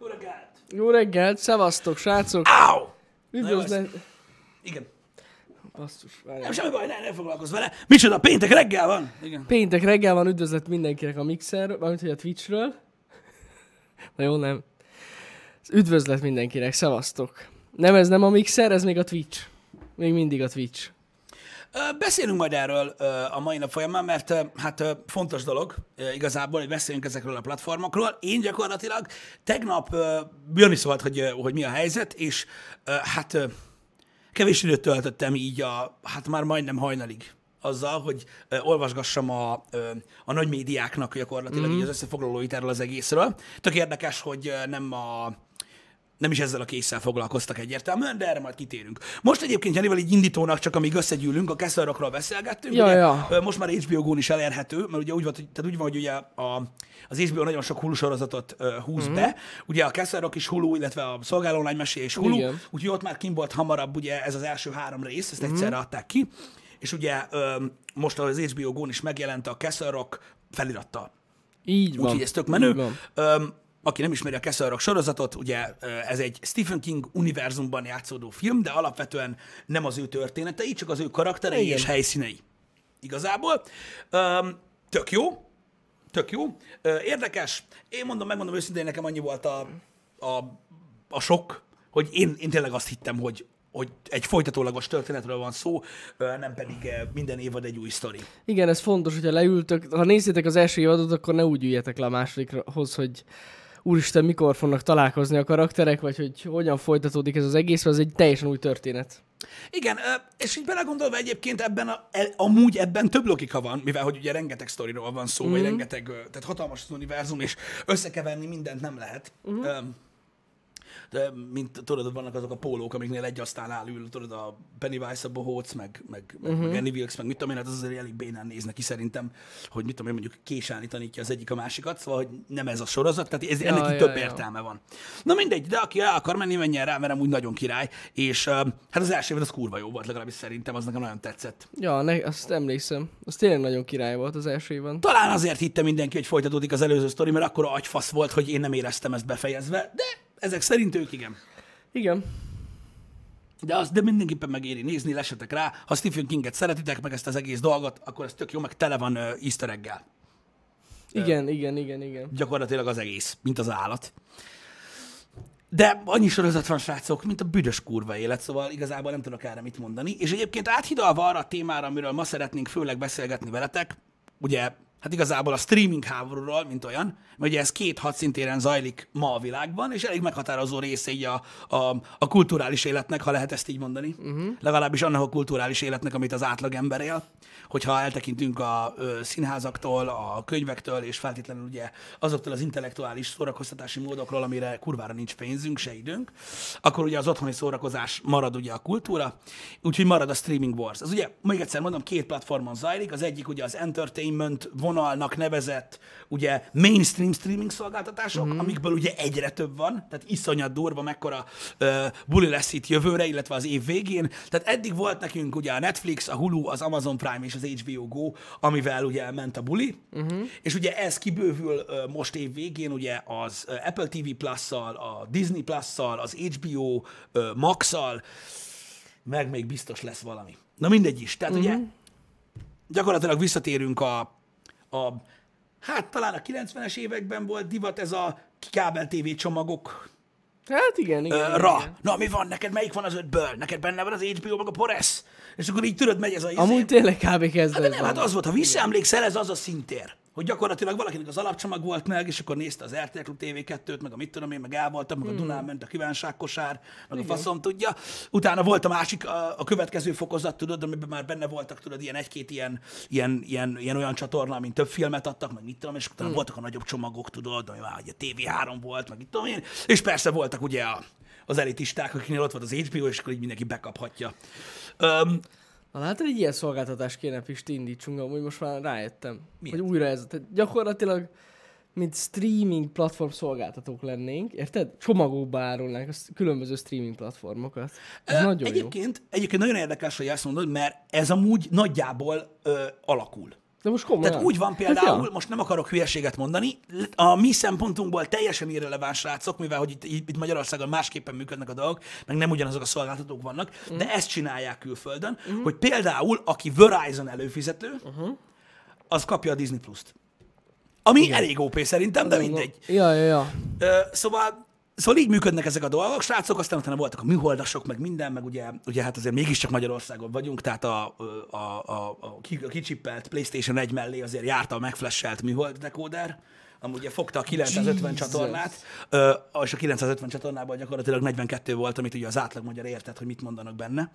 Jó reggelt! Jó reggelt, szevasztok, srácok! Áu! Üdvözlet... Igen. Basszus, Nem, várjál. semmi baj, ne, ne foglalkozz vele. Micsoda, péntek reggel van? Igen. Péntek reggel van, üdvözlet mindenkinek a Mixer, valamint hogy a Twitchről. Na jó, nem. Üdvözlet mindenkinek, szevasztok. Nem, ez nem a Mixer, ez még a Twitch. Még mindig a Twitch. Beszélünk majd erről a mai nap folyamán, mert hát fontos dolog igazából, hogy beszéljünk ezekről a platformokról. Én gyakorlatilag tegnap Jani szólt, hogy, hogy mi a helyzet, és hát kevés időt töltöttem így a, hát már majdnem hajnalig azzal, hogy olvasgassam a, a nagy médiáknak gyakorlatilag mm. így az összefoglalóit erről az egészről. Tök érdekes, hogy nem a nem is ezzel a késszel foglalkoztak egyértelműen, de erre majd kitérünk. Most egyébként Janival így indítónak, csak amíg összegyűlünk, a Kesselrockról beszélgettünk. Ja, ugye, ja. Most már HBO Go-n is elérhető, mert ugye úgy, volt, hogy, tehát úgy van, hogy ugye a, az HBO nagyon sok Hulu sorozatot uh, húz Mhm. mm-hmm. be. Ugye a Castle Rock is Hulu, illetve a Szolgáló Lány Mesé is Hulu. Igen. Úgyhogy ott már kim volt hamarabb ugye ez az első három rész, ezt egyszerre adták ki. És ugye ö, most az HBO Go-n is megjelent a Castle Rock felirattal. Így van. Úgyhogy ez tök Így menő. van. Öm, aki nem ismeri a Castle sorozatot, ugye ez egy Stephen King univerzumban játszódó film, de alapvetően nem az ő történetei, csak az ő karakterei Igen. és helyszínei. Igazából. Tök jó. Tök jó. Érdekes. Én mondom, megmondom őszintén, nekem annyi volt a, a, a sok, hogy én, én tényleg azt hittem, hogy hogy egy folytatólagos történetről van szó, nem pedig minden évad egy új sztori. Igen, ez fontos, hogyha leültök, ha nézzétek az első évadot, akkor ne úgy üljetek le a másodikhoz, hogy úristen, mikor fognak találkozni a karakterek, vagy hogy hogyan folytatódik ez az egész, mert ez egy teljesen új történet. Igen, és így belegondolva egyébként ebben, a, el, amúgy ebben több logika van, mivel hogy ugye rengeteg sztoriról van szó, mm. vagy rengeteg, ö, tehát hatalmas az univerzum, és összekeverni mindent nem lehet. Mm. De mint tudod, vannak azok a pólók, amiknél egy asztalnál ül, tudod, a Pennywise, a Bohóc, meg, meg, meg, meg Annie Wilkes, meg mit tudom én, hát az azért elég bénán néznek ki szerintem, hogy mit tudom én, mondjuk késállni tanítja az egyik a másikat, szóval, hogy nem ez a sorozat, tehát ez, ennek Ja, több ja. értelme van. Na mindegy, de aki el akar menni, menjen rá, mert amúgy nagyon király, és hát az első évad az kurva jó volt, legalábbis szerintem, az nekem nagyon tetszett. Ja, ne, azt emlékszem. Az tényleg nagyon király volt az első évben. Talán azért hitte mindenki, hogy folytatódik az előző sztori, mert akkor agyfasz volt, hogy én nem éreztem ezt befejezve, de ezek szerint ők igen. Igen. De az, de mindenképpen megéri nézni, lesetek rá. Ha Stephen Kinget szeretitek, meg ezt az egész dolgot, akkor ez tök jó, meg tele van uh, easter egg-gel. Igen, igen, igen, igen. Gyakorlatilag az egész, mint az állat. De annyi sorozat van, srácok, mint a büdös kurva élet, szóval igazából nem tudok erre mit mondani. És egyébként áthidalva arra a témára, amiről ma szeretnénk főleg beszélgetni veletek, ugye, hát igazából a streaming háborúról, mint olyan, mert ugye ez két hadszintéren zajlik ma a világban, és elég meghatározó része így a, a, a kulturális életnek, ha lehet ezt így mondani. Uh-huh. Legalábbis annak a kulturális életnek, amit az átlag ember él. Hogyha eltekintünk a ö, színházaktól, a könyvektől, és feltétlenül ugye azoktól az intellektuális szórakoztatási módokról, amire kurvára nincs pénzünk, se időnk, akkor ugye az otthoni szórakozás marad ugye a kultúra, úgyhogy marad a streaming wars. Az ugye, még egyszer mondom, két platformon zajlik, az egyik ugye az entertainment vonalnak nevezett ugye mainstream streaming szolgáltatások, mm. amikből ugye egyre több van, tehát iszonyat durva, mekkora ö, buli lesz itt jövőre, illetve az év végén. Tehát eddig volt nekünk ugye a Netflix, a Hulu, az Amazon Prime és az HBO Go, amivel ugye ment a buli, uh-huh. és ugye ez kibővül ö, most év végén ugye az Apple TV Plus-szal, a Disney Plus-szal, az HBO ö, Max-szal, meg még biztos lesz valami. Na mindegy is. Tehát uh-huh. ugye gyakorlatilag visszatérünk a, a hát talán a 90-es években volt divat ez a kábel TV csomagok Hát igen, igen. ö, igen, ra. igen. Na mi van, neked melyik van az ötből? Neked benne van az HBO meg a Poresz? És akkor így tudod, megy ez a izé. Amúgy tényleg kb. kezdve Hát nem, van. hát az volt, ha visszaemlékszel, ez az a szintér. Hogy gyakorlatilag valakinek az alapcsomag volt meg, és akkor nézte az RTL Klub TV2-t, meg a mit tudom én, meg el voltam, meg a Dunán ment a kívánságkosár, meg a faszom tudja. Utána volt a másik, a, a következő fokozat, tudod, amiben már benne voltak, tudod, ilyen egy-két ilyen, ilyen, ilyen, ilyen olyan csatorna, mint több filmet adtak, meg mit tudom, és utána voltak a nagyobb csomagok, tudod, ami már ugye TV3 volt, meg mit tudom én, és persze voltak ugye a, az elitisták, akiknél ott volt az HBO, és akkor így mindenki bekaphatja. Öm, Na látod, egy ilyen szolgáltatást kéne Pisti indítsunk, amúgy most már rájöttem. Miért? Hogy újra ez. Tehát gyakorlatilag, mint streaming platform szolgáltatók lennénk, érted? Csomagokba árulnánk a különböző streaming platformokat. Ez Ö, nagyon jó. egyébként, egyébként nagyon érdekes, hogy ezt mondod, mert ez amúgy nagyjából ö, alakul. De most komolyan. Tehát úgy van Hát például, ja. most nem akarok hülyeséget mondani, a mi szempontunkból teljesen irreleváns srácok, mivel hogy itt, itt Magyarországon másképpen működnek a dolgok, meg nem ugyanazok a szolgáltatók vannak, Mm. de ezt csinálják külföldön, hogy például aki Verizon előfizető, Uh-huh. az kapja a Disney Plus-t. Ami elég OP szerintem, de mindegy. Ja, ja, ja. Ö, szóval, szóval így működnek ezek a dolgok, srácok, aztán utána voltak a műholdasok, meg minden, meg ugye, ugye hát azért mégiscsak Magyarországon vagyunk, tehát a, a, a, a, ki- a kicsippelt PlayStation 1 mellé azért járta a megflasselt műhold decoder, amúgy ugye fogta a 950 Jesus. csatornát, és a 950 csatornában gyakorlatilag 42 volt, amit ugye az átlag magyar értett, hogy mit mondanak benne.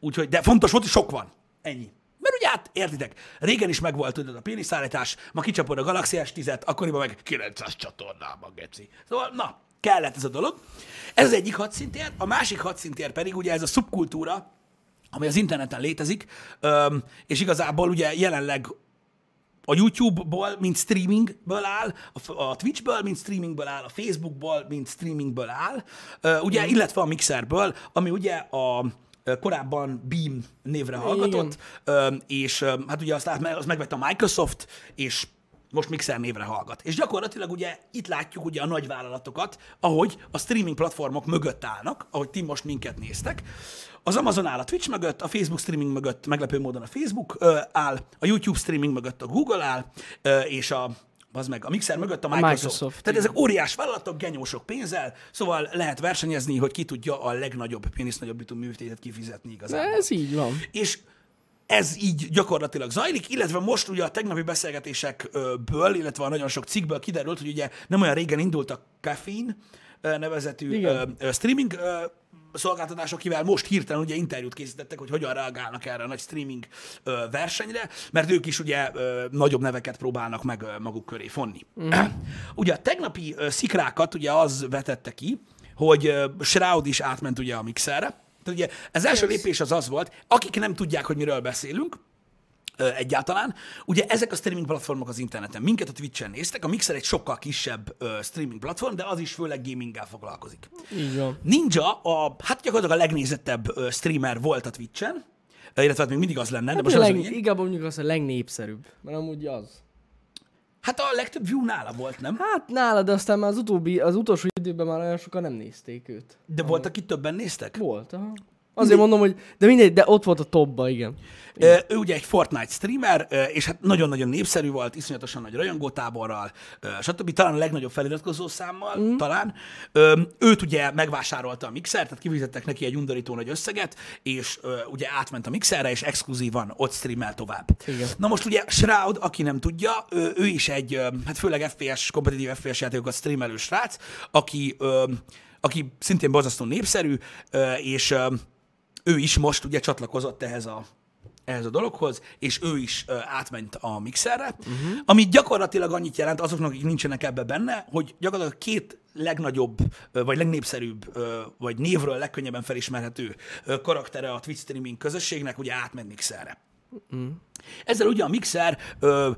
Úgyhogy, de fontos volt, hogy sok van. Ennyi. Mert ugye hát, értitek, régen is megvolt tudod a péniszállítás, ma kicsapod a Galaxy S10-et, akkoriban meg 900 csatornában, geci. Szóval, na, kellett ez a dolog. Ez az egyik hadszintér, a másik hadszintér pedig ugye ez a szubkultúra, ami az interneten létezik, és igazából ugye jelenleg a YouTube-ból, mint streamingből áll, a Twitch-ből, mint streamingből áll, a Facebook-ból, mint streamingből áll, ugye, Mhm. illetve a Mixerből, ami ugye a korábban Beam névre hallgatott, Ö, és hát ugye azt, át- azt megvette a Microsoft, és most Mixer névre hallgat. És gyakorlatilag ugye itt látjuk ugye a nagy vállalatokat, ahogy a streaming platformok mögött állnak, ahogy ti most minket néztek. Az Amazon áll a Twitch mögött, a Facebook streaming mögött meglepő módon a Facebook ö, áll, a YouTube streaming mögött a Google áll, ö, és a az meg a Mixer mögött a Microsoft. Microsoft, Tehát ezek óriás vállalatok, genyósok pénzzel, szóval lehet versenyezni, hogy ki tudja a legnagyobb pénisznagyobbító műtétet kifizetni igazából. Ez így van. És ez így gyakorlatilag zajlik, illetve most ugye a tegnapi beszélgetésekből, illetve a nagyon sok cikkből kiderült, hogy ugye nem olyan régen indult a Caffeine nevezetű Igen. streaming szolgáltatás, akivel most hirtelen ugye interjút készítettek, hogy hogyan reagálnak erre a nagy streaming versenyre, mert ők is ugye nagyobb neveket próbálnak meg maguk köré fonni. Mm. ugye a tegnapi szikrákat ugye az vetette ki, hogy Shroud is átment ugye a mixerre, tehát ugye az első lépés az az volt, akik nem tudják, hogy miről beszélünk, egyáltalán. Ugye ezek a streaming platformok az interneten. Minket a Twitch-en néztek, a Mixer egy sokkal kisebb ö, streaming platform, de az is főleg gaminggel foglalkozik. Így van. Ninja, a, hát gyakorlatilag a legnézettebb ö, streamer volt a Twitch-en, illetve hát még mindig az lenne, de Hát most a az leg, lényeg. inkább mondjuk az a legnépszerűbb. Mert amúgy az. Hát a legtöbb view nála volt, nem? Hát nála, de aztán már az utóbbi, az utolsó időben már olyan sokan nem nézték őt. De volt, akit többen néztek? Volt, aha. Azért mondom, hogy de mindegy, de ott volt a topba, igen. Ö, Ő ugye egy Fortnite streamer, és hát nagyon-nagyon népszerű volt, iszonyatosan nagy rajongótáborral, stb. Talán a legnagyobb feliratkozó számmal, mm. talán. Őt ugye megvásárolta a Mixer, tehát kifizettek neki egy undorító nagy összeget, és ugye átment a Mixerre, és exkluzívan ott streamel tovább. Igen. Na most ugye Shroud, aki nem tudja, ő, is egy, hát főleg FPS, kompetitív FPS játékokat streamelő srác, aki, aki szintén borzasztó népszerű, és ő is most ugye csatlakozott ehhez a, ehhez a dologhoz, és ő is ö, átment a mixerre, uh-huh. ami gyakorlatilag annyit jelent azoknak, akik nincsenek ebbe benne, hogy gyakorlatilag két legnagyobb, ö, vagy legnépszerűbb, ö, vagy névről legkönnyebben felismerhető ö, karaktere a Twitch streaming közösségnek ugye átment mixerre. Ezzel ugye a Mixer ö,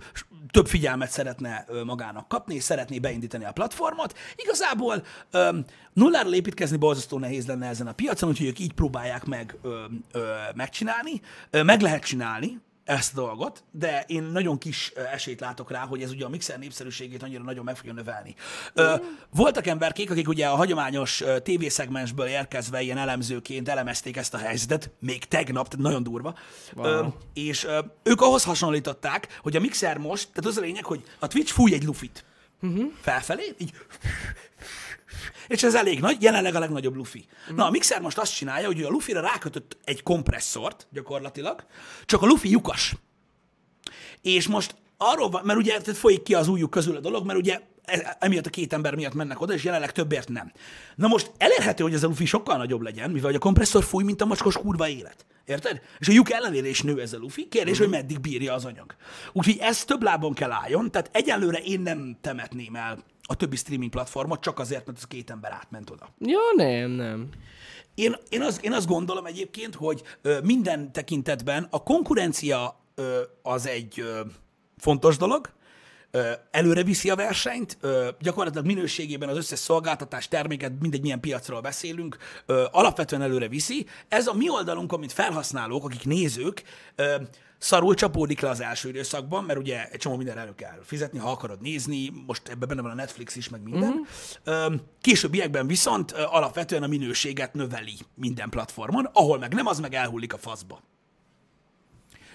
több figyelmet szeretne magának kapni, és szeretné beindítani a platformot. Igazából ö, nulláról építkezni borzasztó nehéz lenne ezen a piacon, úgyhogy ők így próbálják meg ö, ö, megcsinálni. Ö, meg lehet csinálni ezt a dolgot, de én nagyon kis esélyt látok rá, hogy ez ugye a Mixer népszerűségét annyira nagyon meg fogja növelni. Ö, voltak emberkék, akik ugye a hagyományos tévészegmensből érkezve ilyen elemzőként elemezték ezt a helyzetet, még tegnap, tehát nagyon durva. Ö, és ők ahhoz hasonlították, hogy a Mixer most, tehát az a lényeg, hogy a Twitch fúj egy lufit uh-huh. felfelé, így és ez elég nagy, jelenleg a legnagyobb lufi. Na, a Mixer most azt csinálja, hogy a lufira rákötött egy kompresszort, gyakorlatilag, csak a lufi lyukas. És most arról van, mert ugye tehát folyik ki az ujjuk közül a dolog, mert ugye e- emiatt a két ember miatt mennek oda, és jelenleg többért nem. Na most elérhető, hogy ez a lufi sokkal nagyobb legyen, mivel a kompresszor fúj, mint a macskos kurva élet. Érted? És a lyuk ellenére is nő ez a lufi. Kérdés, hogy meddig bírja az anyag. Úgyhogy ez több lábon kell álljon, tehát egyelőre én nem temetném el a többi streaming platformot, csak azért, mert az két ember átment oda. Ja, nem, nem. Én, én, az, én azt gondolom egyébként, hogy ö, minden tekintetben a konkurencia ö, az egy ö, fontos dolog, ö, előre viszi a versenyt, ö, gyakorlatilag minőségében az összes szolgáltatás, terméket, mindegy milyen piacról beszélünk, ö, alapvetően előre viszi. Ez a mi oldalunkon, mint felhasználók, akik nézők, ö, szarul csapódik le az első időszakban, mert ugye egy csomó minden elő kell fizetni, ha akarod nézni, most ebben benne van a Netflix is, meg minden. Uh-huh. Későbbiekben viszont alapvetően a minőséget növeli minden platformon, ahol meg nem, az meg elhullik a faszba.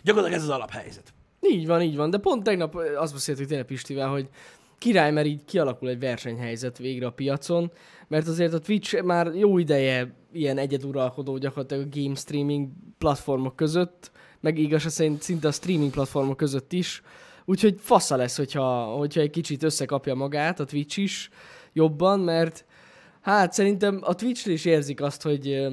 Gyakorlatilag ez az alaphelyzet. Így van, így van. De pont tegnap azt beszéltük tényleg Pistivel, hogy király, mert így kialakul egy versenyhelyzet végre a piacon, mert azért a Twitch már jó ideje ilyen egyeduralkodó gyakorlatilag a game streaming platformok között, meg igaz szerint szinte a streaming platformok között is. Úgyhogy fasza lesz, hogyha, hogyha egy kicsit összekapja magát a Twitch is jobban, mert hát szerintem a twitch is érzik azt, hogy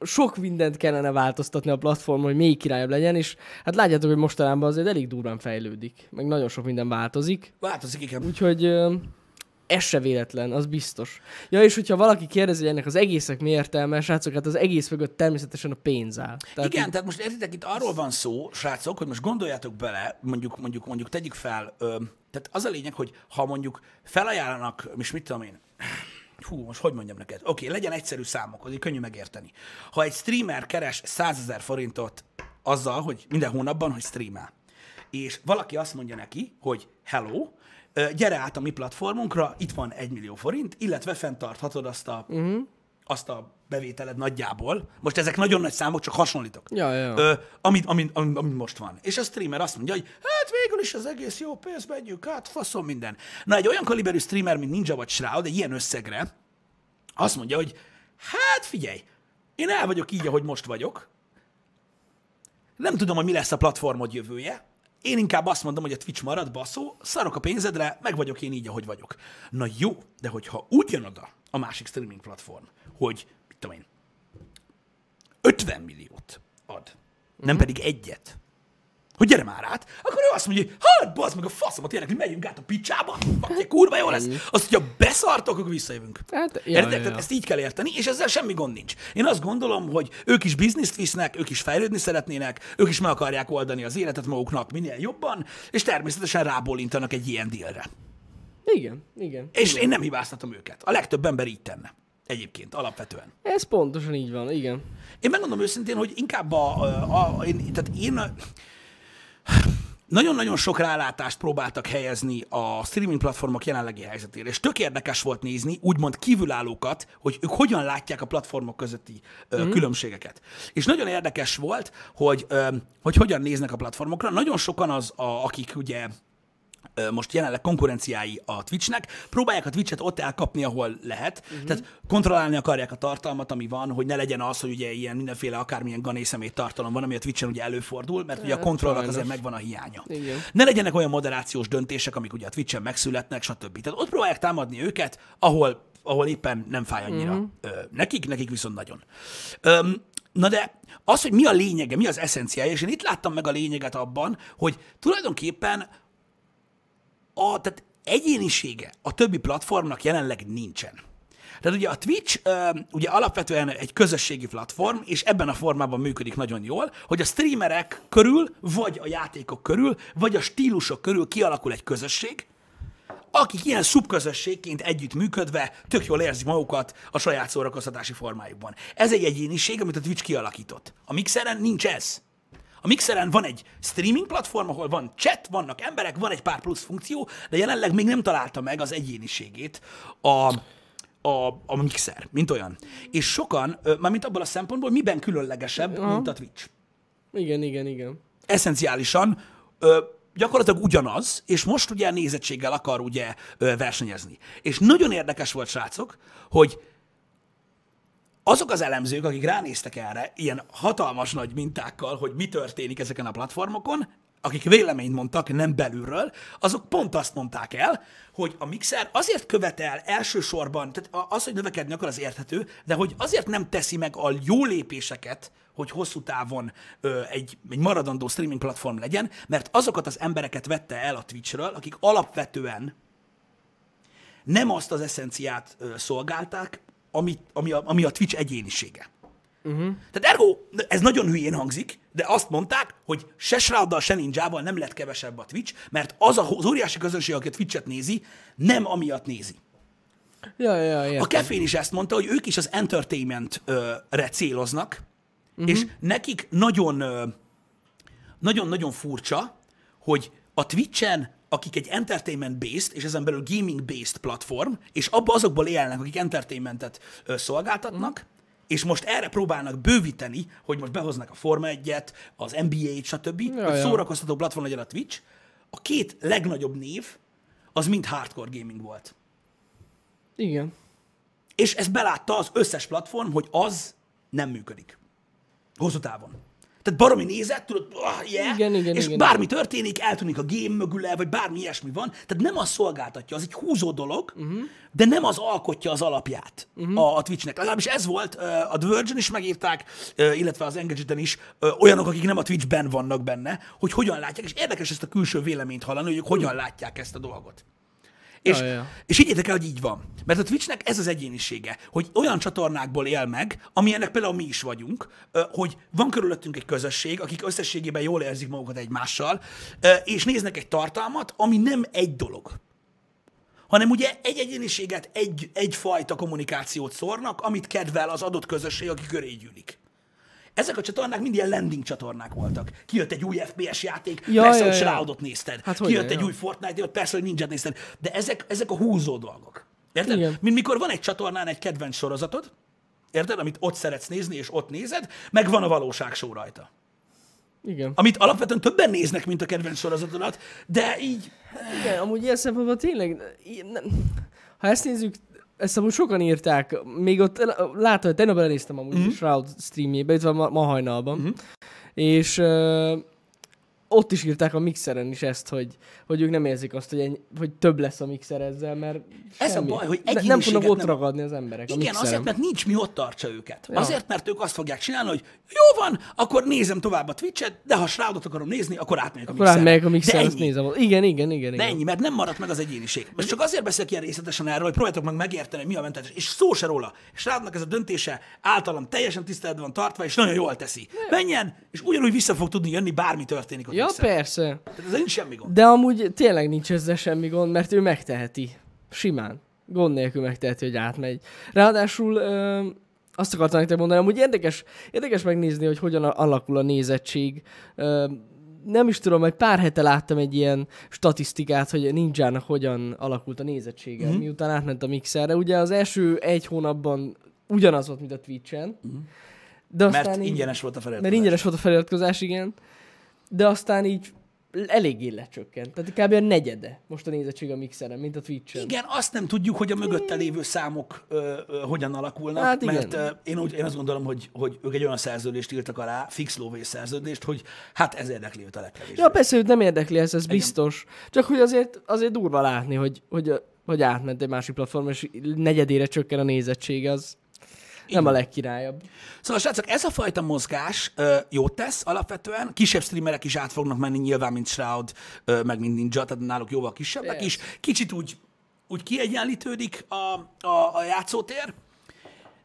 sok mindent kellene változtatni a platformon, hogy még királyabb legyen, és hát látjátok, hogy mostanában azért elég durván fejlődik, meg nagyon sok minden változik, Változik, igen. úgyhogy ez se véletlen, az biztos. Ja, és hogyha valaki kérdezi, hogy ennek az egészek mi értelme, srácok, hát az egész mögött természetesen a pénz áll. Tehát Igen, tehát most értitek, itt arról van szó, srácok, hogy most gondoljátok bele, mondjuk, mondjuk, mondjuk tegyük fel, ö, tehát az a lényeg, hogy ha mondjuk felajánlanak, és mit tudom én, Hú, most hogy mondjam neked? Oké, okay, legyen egyszerű számok, hogy könnyű megérteni. Ha egy streamer keres 100 ezer forintot azzal, hogy minden hónapban, hogy streamel, és valaki azt mondja neki, hogy hello, gyere át a mi platformunkra, itt van egy millió forint, illetve fenntarthatod azt a, uh-huh. azt a bevételed nagyjából. Most ezek nagyon nagy számok, csak hasonlítok. Ja, ja. Ö, amit, amit, amit, amit most van. És a streamer azt mondja, hogy hát végül is az egész jó pénz, megyünk, hát faszom minden. Na egy olyan kaliberű streamer, mint Ninja vagy Shroud, egy ilyen összegre, azt mondja, hogy hát figyelj, én el vagyok így, ahogy most vagyok, nem tudom, hogy mi lesz a platformod jövője, én inkább azt mondom, hogy a Twitch marad, baszó, szarok a pénzedre, meg vagyok én így, ahogy vagyok. Na jó, de hogyha úgy jön oda a másik streaming platform, hogy, mit tudom én, 50 milliót ad, nem pedig egyet, hogy gyere már át, akkor ő azt mondja, hát bazd meg a faszomat, tényleg, hogy megyünk át a picsába, bakja, kurva jó lesz. Azt, hogyha beszartok, akkor visszajövünk. Hát, ja, Érted? ja, ja. ezt így kell érteni, és ezzel semmi gond nincs. Én azt gondolom, hogy ők is bizniszt visznek, ők is fejlődni szeretnének, ők is meg akarják oldani az életet maguknak minél jobban, és természetesen rábólintanak egy ilyen dílre. Igen, igen. És én nem hibáztatom őket. A legtöbb ember így tenne. Egyébként, alapvetően. Ez pontosan így van, igen. Én megmondom őszintén, hogy inkább a, a, a én, tehát én nagyon-nagyon sok rálátást próbáltak helyezni a streaming platformok jelenlegi helyzetére, és tök érdekes volt nézni úgymond kívülállókat, hogy ők hogyan látják a platformok közötti ö, mm. különbségeket. És nagyon érdekes volt, hogy, ö, hogy hogyan néznek a platformokra. Nagyon sokan az, a, akik ugye most jelenleg konkurenciái a Twitchnek, próbálják a Twitchet ott elkapni, ahol lehet. Uh-huh. Tehát kontrollálni akarják a tartalmat, ami van, hogy ne legyen az, hogy ugye ilyen mindenféle akármilyen ganészemét tartalom van, ami a Twitchen ugye előfordul, mert ugye a Hát, kontrollnak azért megvan a hiánya. Igen. Ne legyenek olyan moderációs döntések, amik ugye a Twitchen megszületnek, stb. Tehát ott próbálják támadni őket, ahol, ahol éppen nem fáj annyira uh-huh. ö, nekik, nekik viszont nagyon. Öm, na de az, hogy mi a lényege, mi az eszenciája, és én itt láttam meg a lényeget abban, hogy tulajdonképpen a, tehát egyénisége a többi platformnak jelenleg nincsen. Tehát ugye a Twitch ugye alapvetően egy közösségi platform, és ebben a formában működik nagyon jól, hogy a streamerek körül, vagy a játékok körül, vagy a stílusok körül kialakul egy közösség, akik ilyen szubközösségként együtt működve tök jól érzik magukat a saját szórakoztatási formájukban. Ez egy egyéniség, amit a Twitch kialakított. A Mixeren nincs ez. A Mixeren van egy streaming platform, ahol van chat, vannak emberek, van egy pár plusz funkció, de jelenleg még nem találta meg az egyéniségét a, a, a Mixer, mint olyan. És sokan, mármint abban a szempontból, miben különlegesebb, Aha. mint a Twitch Igen, igen, igen. eszenciálisan ö, gyakorlatilag ugyanaz, és most ugye nézettséggel akar ugye ö, versenyezni. És nagyon érdekes volt, srácok, hogy azok az elemzők, akik ránéztek erre, ilyen hatalmas nagy mintákkal, hogy mi történik ezeken a platformokon, akik véleményt mondtak, nem belülről, azok pont azt mondták el, hogy a Mixer azért követel elsősorban, tehát az, hogy növekedni akar, az érthető, de hogy azért nem teszi meg a jó lépéseket, hogy hosszú távon ö, egy, egy maradandó streaming platform legyen, mert azokat az embereket vette el a Twitchről, akik alapvetően nem azt az eszenciát ö, szolgálták, ami, ami, a, ami a Twitch egyénisége. Uh-huh. Tehát ergo, ez nagyon hülyén hangzik, de azt mondták, hogy se Shrouddal, se Ninjával nem lett kevesebb a Twitch, mert az a, az óriási közönség, aki a Twitch-et nézi, nem amiatt nézi. Ja, ja, ja. A Kefén is ezt mondta, hogy ők is az entertainment-re céloznak, uh-huh. és nekik nagyon, nagyon-nagyon furcsa, hogy a Twitch-en, akik egy entertainment-based, és ezen belül gaming-based platform, és abba azokból élnek, akik entertainmentet ö, szolgáltatnak, uh-huh. és most erre próbálnak bővíteni, hogy most behoznak a Forma 1-et, az NBA-t, stb., Ja, hogy ja. szórakoztató platform legyen a Twitch. A két legnagyobb név, az mind hardcore gaming volt. Igen. És ezt belátta az összes platform, hogy az nem működik. Hosszú távon. Tehát baromi nézett, tudod, ah, yeah, Igen, igen, és igen. bármi történik, eltűnik a game mögül, vagy bármi ilyesmi van. Tehát nem az szolgáltatja, az egy húzó dolog, Mhm. uh-huh. de nem az alkotja az alapját uh-huh. a, a Twitchnek. Legalábbis ez volt, a The Virgin is megírták, illetve az Engaged-en is olyanok, akik nem a Twitchben vannak benne, hogy hogyan látják, és érdekes ezt a külső véleményt hallani, hogy ők hogyan látják ezt a dolgot. És, Ja, ja. és higgyétek el, hogy így van. Mert a Twitchnek ez az egyénisége, hogy olyan csatornákból él meg, amilyenek például mi is vagyunk, hogy van körülöttünk egy közösség, akik összességében jól érzik magukat egymással, és néznek egy tartalmat, ami nem egy dolog hanem ugye egy egyéniséget, egy, egyfajta kommunikációt szórnak, amit kedvel az adott közösség, aki köré gyűlik. Ezek a csatornák mind ilyen landing csatornák voltak. Kijött egy új FPS játék, Ja, persze, ja, hogy ja. Shroudot nézted. Hát Kijött egy ja. új Fortnite, ott persze, hogy ninja nézted. De ezek, ezek a húzó dolgok. Érted? Igen. Mint mikor van egy csatornán egy kedvenc sorozatod, érted? Amit ott szeretsz nézni, és ott nézed, meg van a valóság show rajta. Igen. Amit alapvetően többen néznek, mint a kedvenc sorozatodat, de így Igen, amúgy ilyen szempontból tényleg, ha ezt nézzük, ezt amúgy sokan írták, még ott látom, hogy tegnap elnéztem amúgy Mhm. mm-hmm. Shroud streamjébe, itt van ma, ma hajnalban, mm-hmm. és ott is írták a mixeren is ezt, hogy, hogy ők nem érzik azt, hogy, ennyi, hogy több lesz a mixer ezzel, mert Ez a semmi. baj, hogy Ne- nem tudnak ott nem- ragadni az emberek a Igen, mixeren. azért, mert nincs mi ott tartsa őket. Ja. Azért, mert ők azt fogják csinálni, hogy jó van, akkor nézem tovább a Twitch-et, de ha Shroudot akarom nézni, akkor átmegyek a Akkor mixerre. átmegyek a mixer, de azt nézem. Igen, igen, igen. De igen. ennyi, mert nem maradt meg az egyéniség. Most csak azért beszélek ilyen részletesen erről, hogy próbáljátok meg megérteni, hogy mi a mentális, és szó se róla. És ez a döntése általam teljesen tiszteletben van tartva, és nagyon jól teszi. Menjen, és ugyanúgy vissza fog tudni jönni, bármi történik a Ja, mixeren. persze. Tehát ez nincs semmi gond. De amúgy tényleg nincs ezzel semmi gond, mert ő megteheti. Simán. Gond nélkül megteheti, hogy átmegy. Ráadásul ö, azt akartam nektek mondani, amúgy érdekes, érdekes megnézni, hogy hogyan alakul a nézettség. Ö, nem is tudom, egy pár hete láttam egy ilyen statisztikát, hogy Ninjának hogyan alakult a nézettsége, Mhm. mm-hmm. miután átment a mixerre. Ugye az első egy hónapban ugyanaz volt, mint a Twitch-en. De aztán. Mert így- ingyenes volt a feliratkozás. mert ingyenes volt a feliratkozás, igen. De aztán így eléggé lecsökkent. Tehát kb. a negyede most a nézettség a mixeren, mint a Twitch-en. Igen, azt nem tudjuk, hogy a mögötte lévő számok ö, ö, hogyan alakulnak, Hát igen. mert ö, én, úgy, én azt gondolom, hogy, hogy ők egy olyan szerződést írtak alá, fix lóvés szerződést, hogy hát ez érdekli őt a legkevésbé. Ja, persze, őt nem érdekli ez, ez biztos. Csak hogy azért, azért durva látni, hogy, hogy, hogy átment egy másik platform, és negyedére csökken a nézettsége, az nem a legkirályabb. Szóval srácok, ez a fajta mozgás ö, jót tesz alapvetően. Kisebb streamerek is át fognak menni nyilván, mint Shroud, ö, meg mint Ninja, tehát náluk jóval kisebbek is. Kicsit úgy, úgy kiegyenlítődik a, a, a játszótér.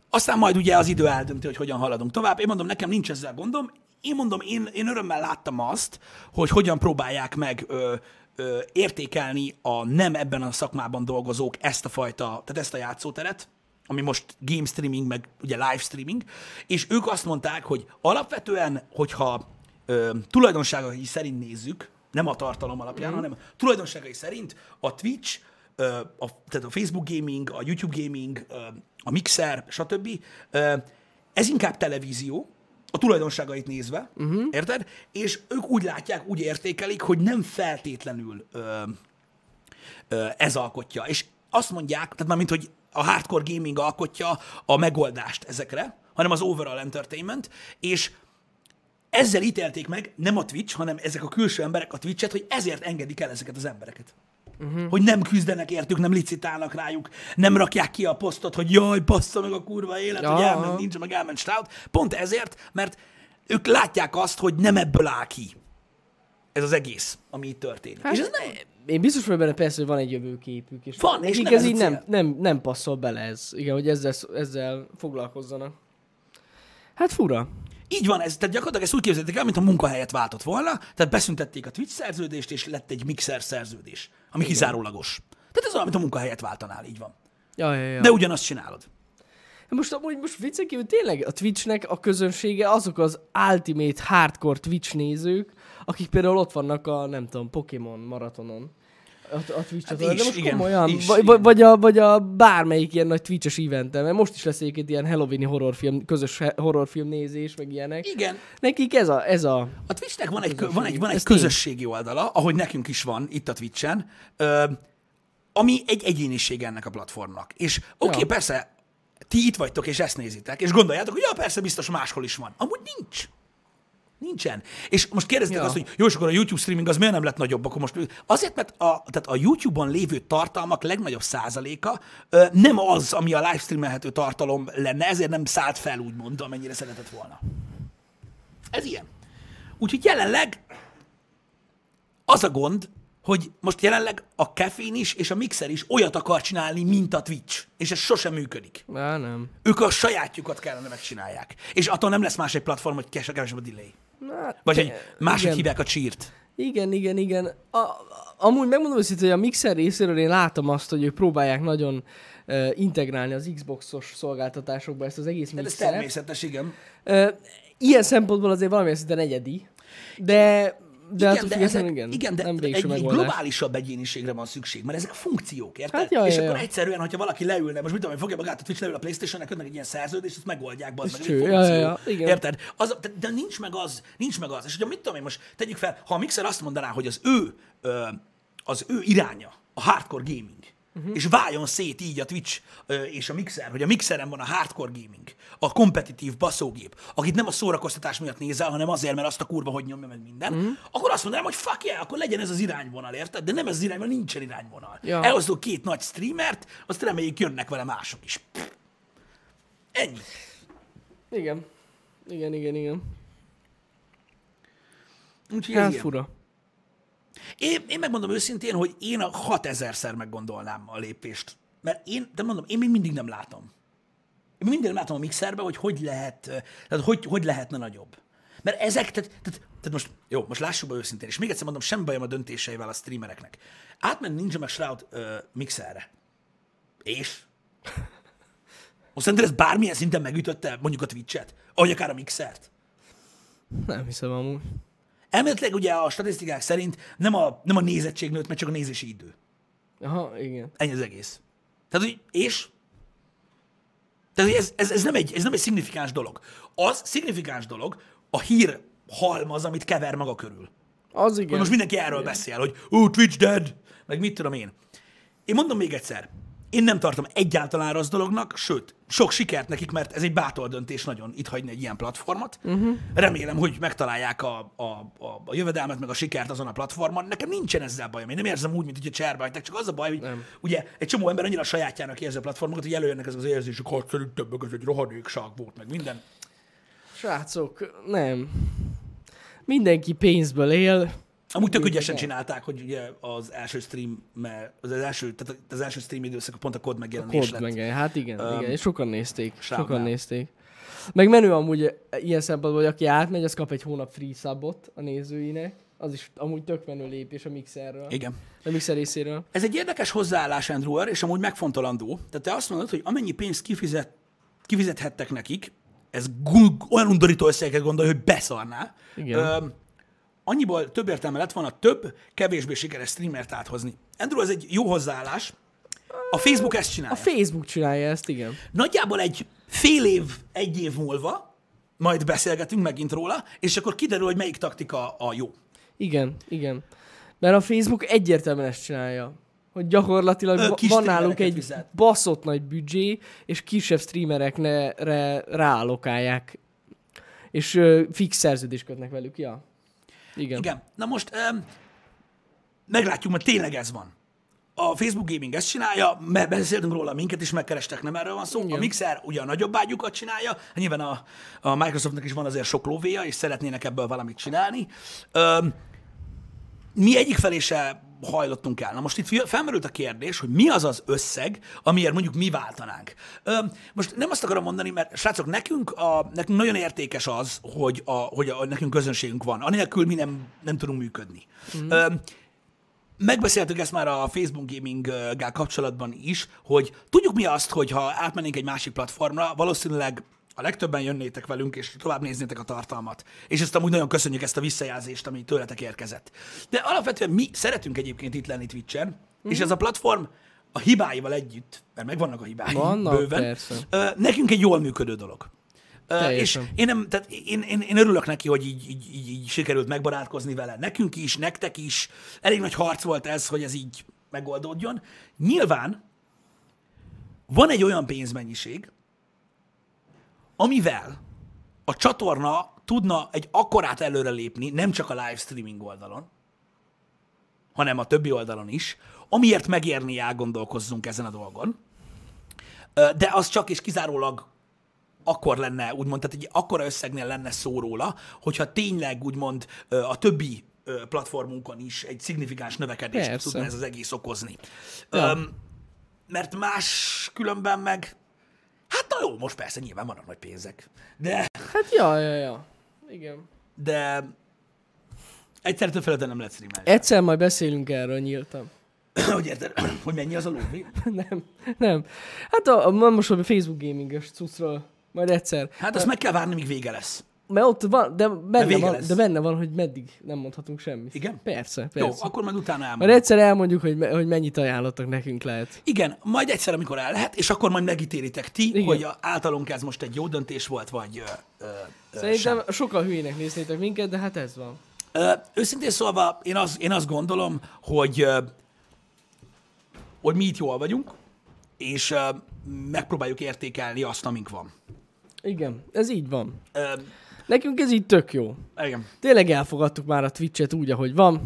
Aztán majd ugye az idő eldönti, hogy hogyan haladunk tovább. Én mondom, nekem nincs ezzel gondom. Én mondom, én, én örömmel láttam azt, hogy hogyan próbálják meg ö, ö, értékelni a nem ebben a szakmában dolgozók ezt a fajta, tehát ezt a játszóteret, ami most game streaming, meg ugye live streaming, és ők azt mondták, hogy alapvetően, hogyha ö, tulajdonságai szerint nézzük, nem a tartalom alapján, mm. hanem tulajdonságai szerint a Twitch, ö, a, tehát a Facebook gaming, a YouTube gaming, ö, a Mixer, stb. ö, Ez inkább televízió, a tulajdonságait nézve, uh-huh. érted? És ők úgy látják, úgy értékelik, hogy nem feltétlenül ö, ö, ez alkotja. És azt mondják, tehát már mint hogy a hardcore gaming alkotja a megoldást ezekre, hanem az overall entertainment, és ezzel ítélték meg nem a Twitch, hanem ezek a külső emberek a Twitch-et, hogy ezért engedik el ezeket az embereket. Uh-huh. Hogy nem küzdenek értük, nem licitálnak rájuk, nem rakják ki a posztot, hogy jaj, bassza meg a kurva élet, ja. hogy elment nincs, meg elment Stroud. Pont ezért, mert ők látják azt, hogy nem ebből áll ki ez az egész, ami itt történik. Hát, és ez nem, Én biztos vagyok benne persze, hogy van egy jövőképük. És Van, és nem ez így nem, nem, nem passzol bele ez. Igen, hogy ezzel, ezzel foglalkozzanak. Hát fura. Így van, ez, tehát gyakorlatilag ezt úgy képzeljétek el, mint a munkahelyet váltott volna, tehát beszüntették a Twitch szerződést, és lett egy Mixer szerződés, ami Igen. kizárólagos. Tehát ez olyan, mint a munkahelyet váltanál, így van. Ja, ja, ja. De ugyanazt csinálod. Most amúgy most viccen kívül tényleg a Twitchnek a közönsége azok az ultimate hardcore Twitch nézők, akik például ott vannak a, nem tudom, Pokémon maratonon. A, a Twitch hát is, de most igen, komolyan, is, vagy, igen. vagy, a, vagy a bármelyik ilyen nagy Twitch-es eventen, mert most is lesz egyébként ilyen Halloweeni horrorfilm, közös horrorfilm nézés, meg ilyenek. Igen. Nekik ez a, ez a A Twitchnek van egy, van egy, van egy közösségi oldala, ahogy nekünk is van itt a Twitchen, ö, ami egy egyéniség ennek a platformnak. És oké, okay, Ja. persze, ti itt vagytok, és ezt nézitek, és gondoljátok, hogy ja, persze, biztos máshol is van. Amúgy nincs. Nincsen. És most kérdeztek Ja. azt, hogy jó, és akkor a YouTube streaming az miért nem lett nagyobb? Akkor most azért, mert a, tehát a YouTube-on lévő tartalmak legnagyobb százaléka ö, nem az, ami a livestreamelhető tartalom lenne, ezért nem szállt fel, úgymond, amennyire szeretett volna. Ez ilyen. Úgyhogy jelenleg az a gond, hogy most jelenleg a kefén is és a mixer is olyat akar csinálni, mint a Twitch. És ez sosem működik. Á, nem. Ők a sajátjukat kellene megcsinálják. És attól nem lesz más egy platform, hogy kevesebb a delay. Na, Vagy egy máshogy igen. hívják a cheert. Igen, igen, igen. A, amúgy megmondom őszintén, hogy a Mixer részéről én látom azt, hogy ők próbálják nagyon uh, integrálni az Xboxos szolgáltatásokba ezt az egész De ez mixeret. természetes, igen. Uh, ilyen szempontból azért valamilyen szinten egyedi, de, de hát igen, de, ezek, igen, igen, de nem egy, egy globálisabb egyéniségre van szükség, mert ezek funkciók, érted? Hát ja, és ja, akkor ja. egyszerűen, hogyha valaki leülne, most mit tudom, fogja magát a Twitch leül a Playstation-nek, kötnek egy ilyen szerződést, azt megoldják, bazd meg, ez egy funkció. ja, ja, igen. Érted? Az, de, de, nincs meg az, nincs meg az. És ugye mit tudom én most, tegyük fel, ha a Mixer azt mondaná, hogy az ő, az ő iránya, a hardcore gaming. Uh-huh. és váljon szét így a Twitch ö, és a Mixer, hogy a Mixeren van a hardcore gaming, a kompetitív baszógép, akit nem a szórakoztatás miatt nézel, hanem azért, mert azt a kurva hogy nyomja meg minden, uh-huh. akkor azt mondanám, hogy fuck yeah, akkor legyen ez az irányvonal, érted? De nem ez az irányvonal, nincsen irányvonal. Ja. Elhozok két nagy streamert, azt reméljük jönnek vele mások is. Pff. Ennyi. Igen. Igen, igen, igen. Úgyhogy Hát fura. Én, én megmondom őszintén, hogy én a 6000-szer meggondolnám a lépést. Mert én, de mondom, én még mindig nem látom. Én mindig nem látom a mixerbe, hogy hogy lehet, tehát hogy, hogy lehetne nagyobb. Mert ezek, tehát, tehát, tehát most, jó, most lássuk be őszintén, és még egyszer mondom, semmi bajom a döntéseivel a streamereknek. Átmenni Ninja meg Shroud ö, mixerre. És? Most szerinted ez bármilyen szinten megütötte mondjuk a Twitch-et? Vagy akár a mixert? Nem hiszem amúgy. Elméletileg ugye a statisztikák szerint nem a, nem a nézettség nőtt, mert csak a nézési idő. Aha, igen. Ennyi az egész. Tehát, hogy és? Tehát, hogy ez, ez, ez, nem egy, ez nem egy szignifikáns dolog. Az szignifikáns dolog a hír halmaz, amit kever maga körül. Az igen. Hogy most mindenki erről beszél, hogy ó, Twitch dead, meg mit tudom én. Én mondom még egyszer, én nem tartom egyáltalán rossz dolognak, sőt, sok sikert nekik, mert ez egy bátor döntés nagyon itt hagyni egy ilyen platformot. Uh-huh. Remélem, hogy megtalálják a, a, a, a jövedelmet, meg a sikert azon a platformon. Nekem nincsen ezzel bajom. Én nem érzem úgy, mint hogyha cserbe hagyták, csak az a baj, hogy Nem. ugye egy csomó ember annyira sajátjának érzi a platformokat, hogy előjönnek ezek az érzések, hogy szerintem meg ez egy rohadékság volt, meg minden. Srácok, nem. Mindenki pénzből él. Amúgy tök ügyesen csinálták, hogy ugye az első stream, az, az első, tehát az első stream időszak pont a kód megjelenés Kod lett. meg, hát igen, um, igen, és sokan nézték. Shroudnál. Sokan nézték. Meg menő amúgy ilyen szempontból, hogy aki átmegy, az kap egy hónap free subot a nézőinek. Az is amúgy tök menő lépés a mixerről. Igen. A mixer részéről. Ez egy érdekes hozzáállás, Andrewer, és amúgy megfontolandó. Tehát te azt mondod, hogy amennyi pénzt kifizet, kifizethettek nekik, ez gul, olyan undorító összegeket gondolj, hogy beszarná. Igen. Ö, annyiból több értelme lett volna több, kevésbé sikeres streamert áthozni. Andrew, ez egy jó hozzáállás. A Facebook ezt A csinálja. Facebook csinálja ezt, igen. Nagyjából egy fél év, egy év múlva majd beszélgetünk megint róla, és akkor kiderül, hogy melyik taktika a jó. Igen, igen. Mert a Facebook egyértelműen ezt csinálja. Hogy gyakorlatilag Ö, van náluk egy fizet. baszott nagy büdzsé, és kisebb streamerekre ráalokálják. És ö, fix szerződést kötnek velük, ja. Igen. Igen. Na most um, meglátjuk, mert tényleg ez van. A Facebook Gaming ezt csinálja, mert beszéltünk róla, minket is megkerestek, nem erről van szó. Igen. A Mixer ugye a nagyobb ágyukat csinálja, nyilván a, a Microsoftnak is van azért sok lóvéja, és szeretnének ebből valamit csinálni. Um, mi egyik felé se hajlottunk el. Na most itt felmerült a kérdés, hogy mi az az összeg, amiért mondjuk mi váltanánk. Ö, most nem azt akarom mondani, mert srácok, nekünk, a, nekünk nagyon értékes az, hogy, a, hogy a, nekünk közönségünk van. Anélkül mi nem, nem tudunk működni. Mm. Ö, Megbeszéltük ezt már a Facebook gaming kapcsolatban is, hogy tudjuk mi azt, hogy ha átmennénk egy másik platformra, valószínűleg a legtöbben jönnétek velünk, és tovább néznétek a tartalmat. És ezt amúgy nagyon köszönjük ezt a visszajelzést, ami tőletek érkezett. De alapvetően mi szeretünk egyébként itt lenni Twitch-en, mm-hmm. és ez a platform a hibáival együtt, mert megvannak a hibái Vannak, bőven, persze. nekünk egy jól működő dolog. Ö, és Teljesen. én, nem, tehát én, én, én örülök neki, hogy így, így, így, így sikerült megbarátkozni vele. Nekünk is, nektek is. Elég nagy harc volt ez, hogy ez így megoldódjon. Nyilván van egy olyan pénzmennyiség, amivel a csatorna tudna egy akkorát előrelépni, nem csak a live streaming oldalon, hanem a többi oldalon is, amiért megérni elgondolkozzunk ezen a dolgon. De az csak és kizárólag akkor lenne, úgymond, tehát egy akkora összegnél lenne szó róla, hogyha tényleg úgymond a többi platformunkon is egy szignifikáns növekedést Persze. tudna ez az egész okozni. Ja. Öm, mert más különben meg, hát na jó, most persze nyilván vannak nagy pénzek, de, Hát ja, ja, ja. Igen. de egyszer több feleten nem lehet streamelni. Egyszer majd beszélünk erről nyíltan. hogy érted, hogy mennyi az a lóvé? nem, nem. Hát a, a most a Facebook gaminges cuccról. Majd egyszer. Hát azt meg kell várni, míg vége lesz. Mert ott van, de benne, vége van, lesz. de benne van, hogy meddig nem mondhatunk semmit. Igen? Persze, Jó, persze. akkor majd utána Majd elmondom. egyszer elmondjuk, hogy, me- hogy mennyit ajánlottak nekünk lehet. Igen, majd egyszer, amikor el lehet, és akkor majd megítélitek ti, Igen. hogy a, általunk ez most egy jó döntés volt, vagy ö, ö, Szerintem sem. sokkal hülyének néznétek minket, de hát ez van. Ö, őszintén szólva, én, az, én azt gondolom, hogy, ö, hogy mi itt jól vagyunk, és ö, megpróbáljuk értékelni azt, amink van. Igen, ez így van. Ö, Nekünk ez így tök jó. igen. Tényleg elfogadtuk már a Twitch-et úgy, ahogy van.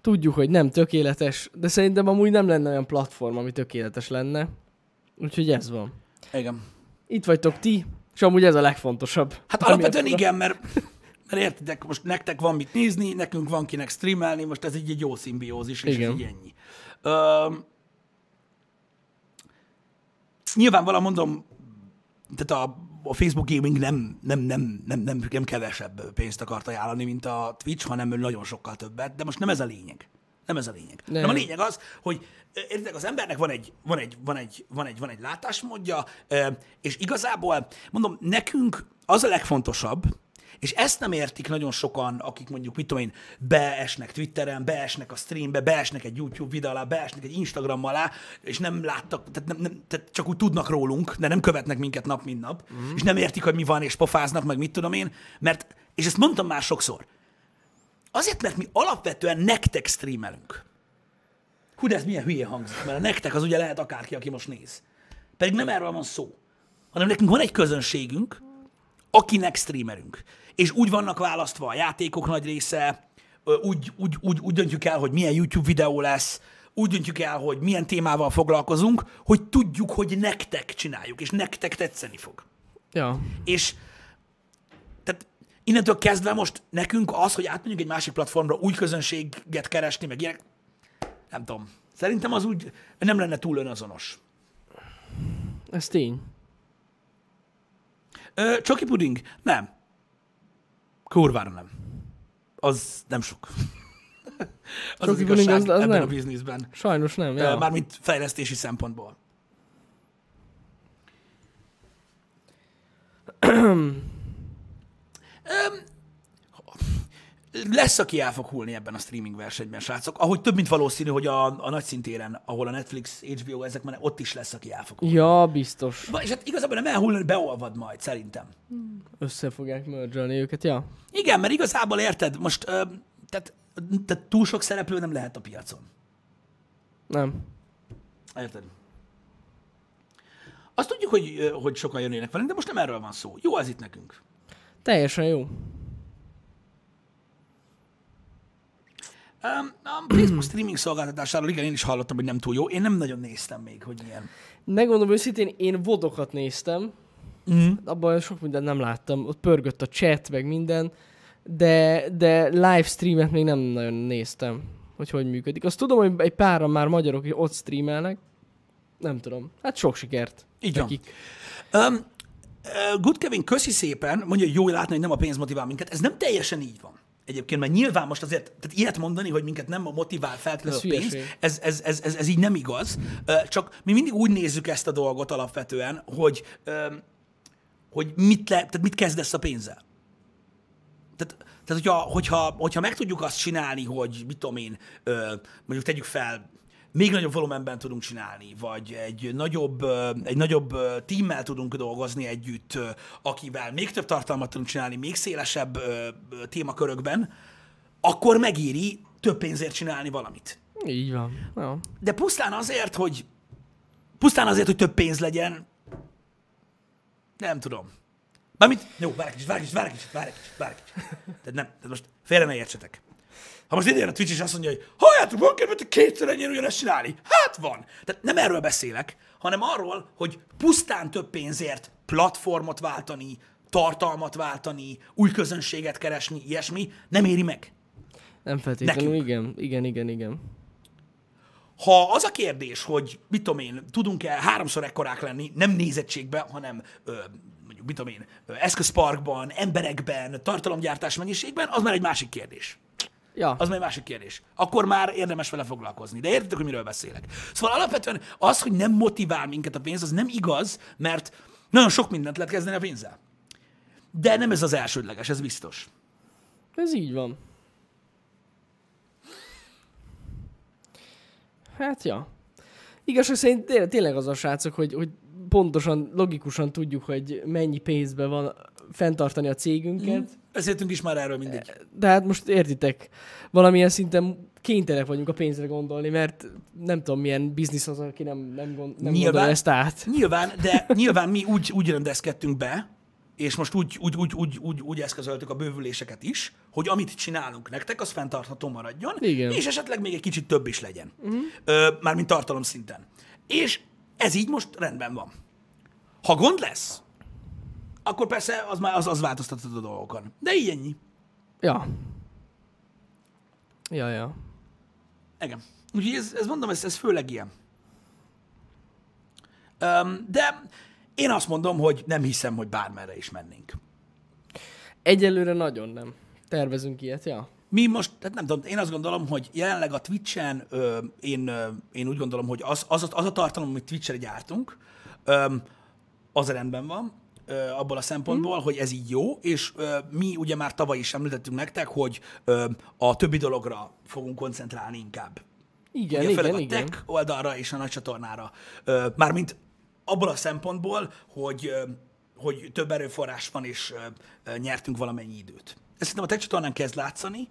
Tudjuk, hogy nem tökéletes, de szerintem amúgy nem lenne olyan platform, ami tökéletes lenne. Úgyhogy ez van. Igen. Itt vagytok ti, és amúgy ez a legfontosabb. Hát alapvetően igen, mert, mert értitek, most nektek van mit nézni, nekünk van kinek streamelni, most ez így egy jó szimbiózis, és Igen. ez így ennyi. Ö, nyilvánvalóan mondom, tehát a, a Facebook Gaming nem, nem, nem, nem, nem, nem kevesebb pénzt akart ajánlani, mint a Twitch, hanem nagyon sokkal többet, de most nem ez a lényeg. Nem ez a lényeg. Nem. Nem. a lényeg az, hogy ö, értitek, az embernek van egy, van egy, van egy, van egy, van egy látásmódja, és igazából, mondom, nekünk az a legfontosabb, és ezt nem értik nagyon sokan, akik mondjuk, mit tudom én, beesnek Twitteren, beesnek a streambe, beesnek egy YouTube videó alá, beesnek egy Instagram alá, és nem láttak, tehát, nem, nem, tehát csak úgy tudnak rólunk, de nem követnek minket nap, mint nap, mm. és nem értik, hogy mi van, és pofáznak, meg mit tudom én, mert, és ezt mondtam már sokszor, azért, mert mi alapvetően nektek streamelünk. Hú, de ez milyen hülye hangzik, mert a nektek az ugye lehet akárki, aki most néz. Pedig nem erről van szó, hanem nekünk van egy közönségünk, akinek streamerünk. És úgy vannak választva a játékok nagy része, úgy, úgy, úgy, úgy döntjük el, hogy milyen YouTube videó lesz, úgy döntjük el, hogy milyen témával foglalkozunk, hogy tudjuk, hogy nektek csináljuk, és nektek tetszeni fog. Ja. És tehát innentől kezdve most nekünk az, hogy átmegyünk egy másik platformra új közönséget keresni, meg ilyenek, nem tudom. Szerintem az úgy nem lenne túl önazonos. Ez tény. Ö, Csoki puding? Nem. Kurvára nem. Az nem sok. az az Csoki puding igazság az- az ebben nem. a bizniszben. Sajnos nem. Ja. Mármint fejlesztési szempontból. Öm, lesz, aki el fog hullni ebben a streaming versenyben, srácok. Ahogy több, mint valószínű, hogy a, a nagy szintéren, ahol a Netflix, HBO, ezek már ott is lesz, aki el fog hullni. Ja, biztos. És hát igazából nem elhullani, beolvad majd, szerintem. Össze fogják mergelni őket, ja. Igen, mert igazából érted, most ö, tehát, tehát túl sok szereplő nem lehet a piacon. Nem. Érted? Azt tudjuk, hogy, hogy sokan jönnének velünk, de most nem erről van szó. Jó az itt nekünk. Teljesen jó. A Facebook streaming szolgáltatásáról igen, én is hallottam, hogy nem túl jó. Én nem nagyon néztem még, hogy milyen. Megmondom őszintén, én vodokat néztem, Mm. abban sok mindent nem láttam. Ott pörgött a chat, meg minden, de, de live streamet még nem nagyon néztem. hogy hogy működik. Azt tudom, hogy egy páran már magyarok is ott streamelnek. Nem tudom. Hát sok sikert. Így van. nekik. Um, uh, Good Kevin, köszi szépen, mondja, hogy jó látni, hogy nem a pénz motivál minket. Ez nem teljesen így van. Egyébként, mert nyilván most azért, tehát ilyet mondani, hogy minket nem motivál feltétlenül a pénz, ez, ez, ez, ez, ez így nem igaz. Csak mi mindig úgy nézzük ezt a dolgot alapvetően, hogy, hogy mit, le, tehát mit kezdesz a pénzzel. Tehát, tehát hogyha, hogyha, hogyha meg tudjuk azt csinálni, hogy mit tudom én, mondjuk tegyük fel, még nagyobb volumenben tudunk csinálni, vagy egy nagyobb, egy nagyobb tímmel tudunk dolgozni együtt, akivel még több tartalmat tudunk csinálni, még szélesebb témakörökben, akkor megéri több pénzért csinálni valamit. Így van. Ja. De pusztán azért, hogy pusztán azért, hogy több pénz legyen, nem tudom. Mármint, jó, várj kicsit, várj kicsit, várj kicsit, várj kicsit, várj kicsit. Tehát nem, tehát most félre ne értsetek. Ha most idejön a Twitch és azt mondja, hogy halljátok, van kedvet kétszer ennyire ugyanezt csinálni. Hát van. Tehát nem erről beszélek, hanem arról, hogy pusztán több pénzért platformot váltani, tartalmat váltani, új közönséget keresni, ilyesmi, nem éri meg. Nem feltétlenül, Nekünk. igen. Igen, igen, igen. Ha az a kérdés, hogy mit tudom én, tudunk-e háromszor ekkorák lenni, nem nézettségben, hanem ö, mondjuk mit tudom én, eszközparkban, emberekben, tartalomgyártás mennyiségben, az már egy másik kérdés. Ja, Az már egy másik kérdés. Akkor már érdemes vele foglalkozni. De értitek, hogy miről beszélek. Szóval alapvetően az, hogy nem motivál minket a pénz, az nem igaz, mert nagyon sok mindent lehet kezdeni a pénzzel. De nem ez az elsődleges, ez biztos. ez így van. Hát ja. Igazság szerint tényleg, az a srácok, hogy, hogy pontosan, logikusan tudjuk, hogy mennyi pénzbe van fenntartani a cégünket. Beszéltünk is már erről mindig. De hát most értitek, valamilyen szinten kénytelenek vagyunk a pénzre gondolni, mert nem tudom, milyen biznisz az, aki nem, nem, gond, nem Nyilván. gondolja ezt át. Nyilván, de nyilván mi úgy, úgy rendezkedtünk be, és most úgy, úgy, úgy, úgy, úgy, úgy eszközöltük a bővüléseket is, hogy amit csinálunk nektek, az fenntartható maradjon, Igen. és esetleg még egy kicsit több is legyen. Uh-huh. Ö, mármint tartalom szinten. És ez így most rendben van. Ha gond lesz, akkor persze az már az, az változtatod a dolgokon. De így ennyi. Ja. Ja, ja. Igen. Úgyhogy ez, ez mondom, ez, ez főleg ilyen. Um, de én azt mondom, hogy nem hiszem, hogy bármerre is mennénk. Egyelőre nagyon nem. Tervezünk ilyet, ja. Mi most, hát nem tudom, én azt gondolom, hogy jelenleg a Twitch-en ö, én, ö, én úgy gondolom, hogy az, az, az a tartalom, amit Twitch-re gyártunk, ö, az rendben van, abból a szempontból, mm. hogy ez így jó, és ö, mi ugye már tavaly is említettünk nektek, hogy ö, a többi dologra fogunk koncentrálni inkább. Igen, Ugye, főleg igen, a igen. tech oldalra és a nagy csatornára. Ö, Mármint abból a szempontból, hogy, ö, hogy több erőforrás van, és ö, ö, nyertünk valamennyi időt. Ez szerintem a tech csatornán kezd látszani,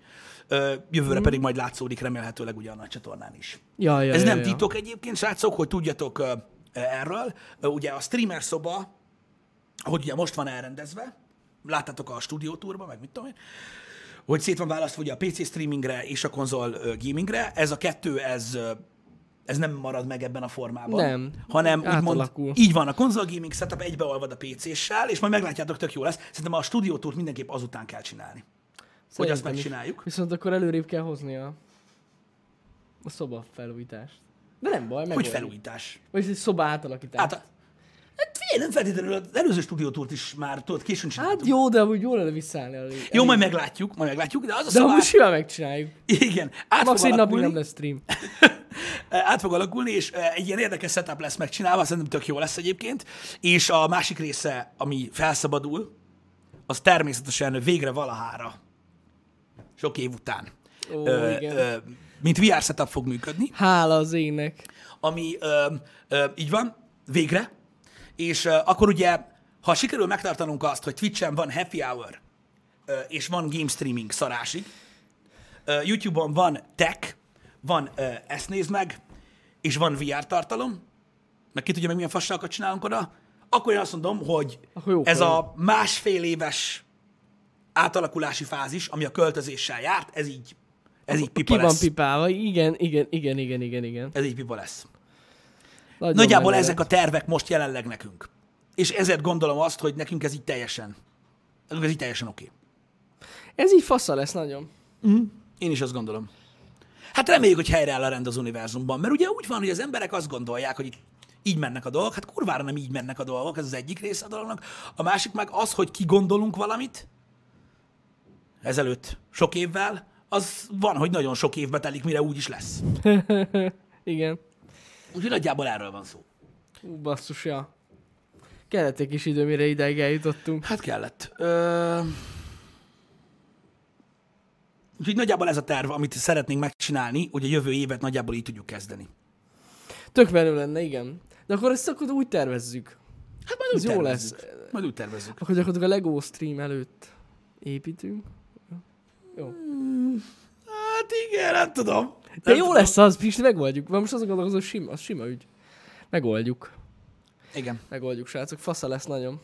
ö, jövőre pedig majd látszódik remélhetőleg ugye a nagy csatornán is. Ja, ja, Ez ja, nem ja. titok egyébként, srácok, hogy tudjatok ö, ö, erről. Ö, Ugye a streamer szoba, hogy ugye most van elrendezve, láttátok a stúdiótúrban, meg mit tudom én, hogy szét van választva ugye a PC streamingre és a konzol gamingre. Ez a kettő, ez, ez nem marad meg ebben a formában. Nem. Hanem úgymond, így van, a konzol gaming setup egybeolvad a PC-ssel, és majd meglátjátok, tök jó lesz. Szerintem a stúdiótúrt mindenképp azután kell csinálni. Hogy azt Szerintem is. megcsináljuk. Viszont akkor előrébb kell hozni a, a szoba felújítást. De nem baj, meg Hogy felújítás. Vagy egy szoba átalakítás. A- hát figyelj, nem feltétlenül az előző stúdiótúrt is már tudod, későn csináltuk. hát jó, de úgy jól lenne visszaállni elég. jó, majd meglátjuk, majd meglátjuk, de az a De amúgy simán megcsináljuk. Igen, át Max egy napig nem lesz stream. át fog alakulni, és eh, egy ilyen érdekes setup lesz megcsinálva, szerintem tök jó lesz egyébként, és a másik része, ami felszabadul, az természetesen végre valahára, sok év után, Ó, ö, igen. ö, mint VR setup fog működni, Hála az égnek. ami ö, ö, így van, végre, és ö, akkor ugye, ha sikerül megtartanunk azt, hogy Twitch-en van happy hour, ö, és van game streaming szarásig, ö, YouTube-on van tech, van ö, ezt nézd meg, és van VR tartalom, meg ki tudja meg milyen fasságokat csinálunk oda, akkor én azt mondom, hogy jó ez a másfél éves átalakulási fázis, ami a költözéssel járt, ez így, ez így pipa Ki van lesz. pipálva? Igen, igen, igen, igen, igen, igen. Ez így pipa lesz. Nagyon Nagyjából menő ezek a tervek most jelenleg nekünk. És ezért gondolom azt, hogy nekünk ez így teljesen, ez így teljesen oké. Ez így fasza lesz nagyon. Én is azt gondolom. Hát reméljük, hogy helyreáll a rend az univerzumban, mert ugye úgy van, hogy az emberek azt gondolják, hogy itt így mennek a dolgok, hát kurvára nem így mennek a dolgok, ez az egyik része a dolognak. A másik meg az, hogy kigondolunk valamit, ezelőtt sok évvel, az van, hogy nagyon sok évbe telik, mire úgy is lesz. Igen. Úgyhogy nagyjából erről van szó. Ú, basszus, ja. Kellett egy kis idő, mire ideig eljutottunk. Hát kellett. Ö... Úgyhogy nagyjából ez a terv, amit szeretnénk megcsinálni, hogy a jövő évet nagyjából így tudjuk kezdeni. Tök menő lenne, igen. De akkor ezt akkor úgy tervezzük. Hát majd úgy Ez jó tervezzük. lesz. Majd úgy tervezzük. Akkor gyakorlatilag a LEGO stream előtt építünk. Jó. Hát igen, nem tudom. De jó lesz az, Pisti, megoldjuk. Most azon gondolkozom, hogy sima, az sima ügy. Megoldjuk. Igen, Megoldjuk, srácok. Fasza lesz nagyon.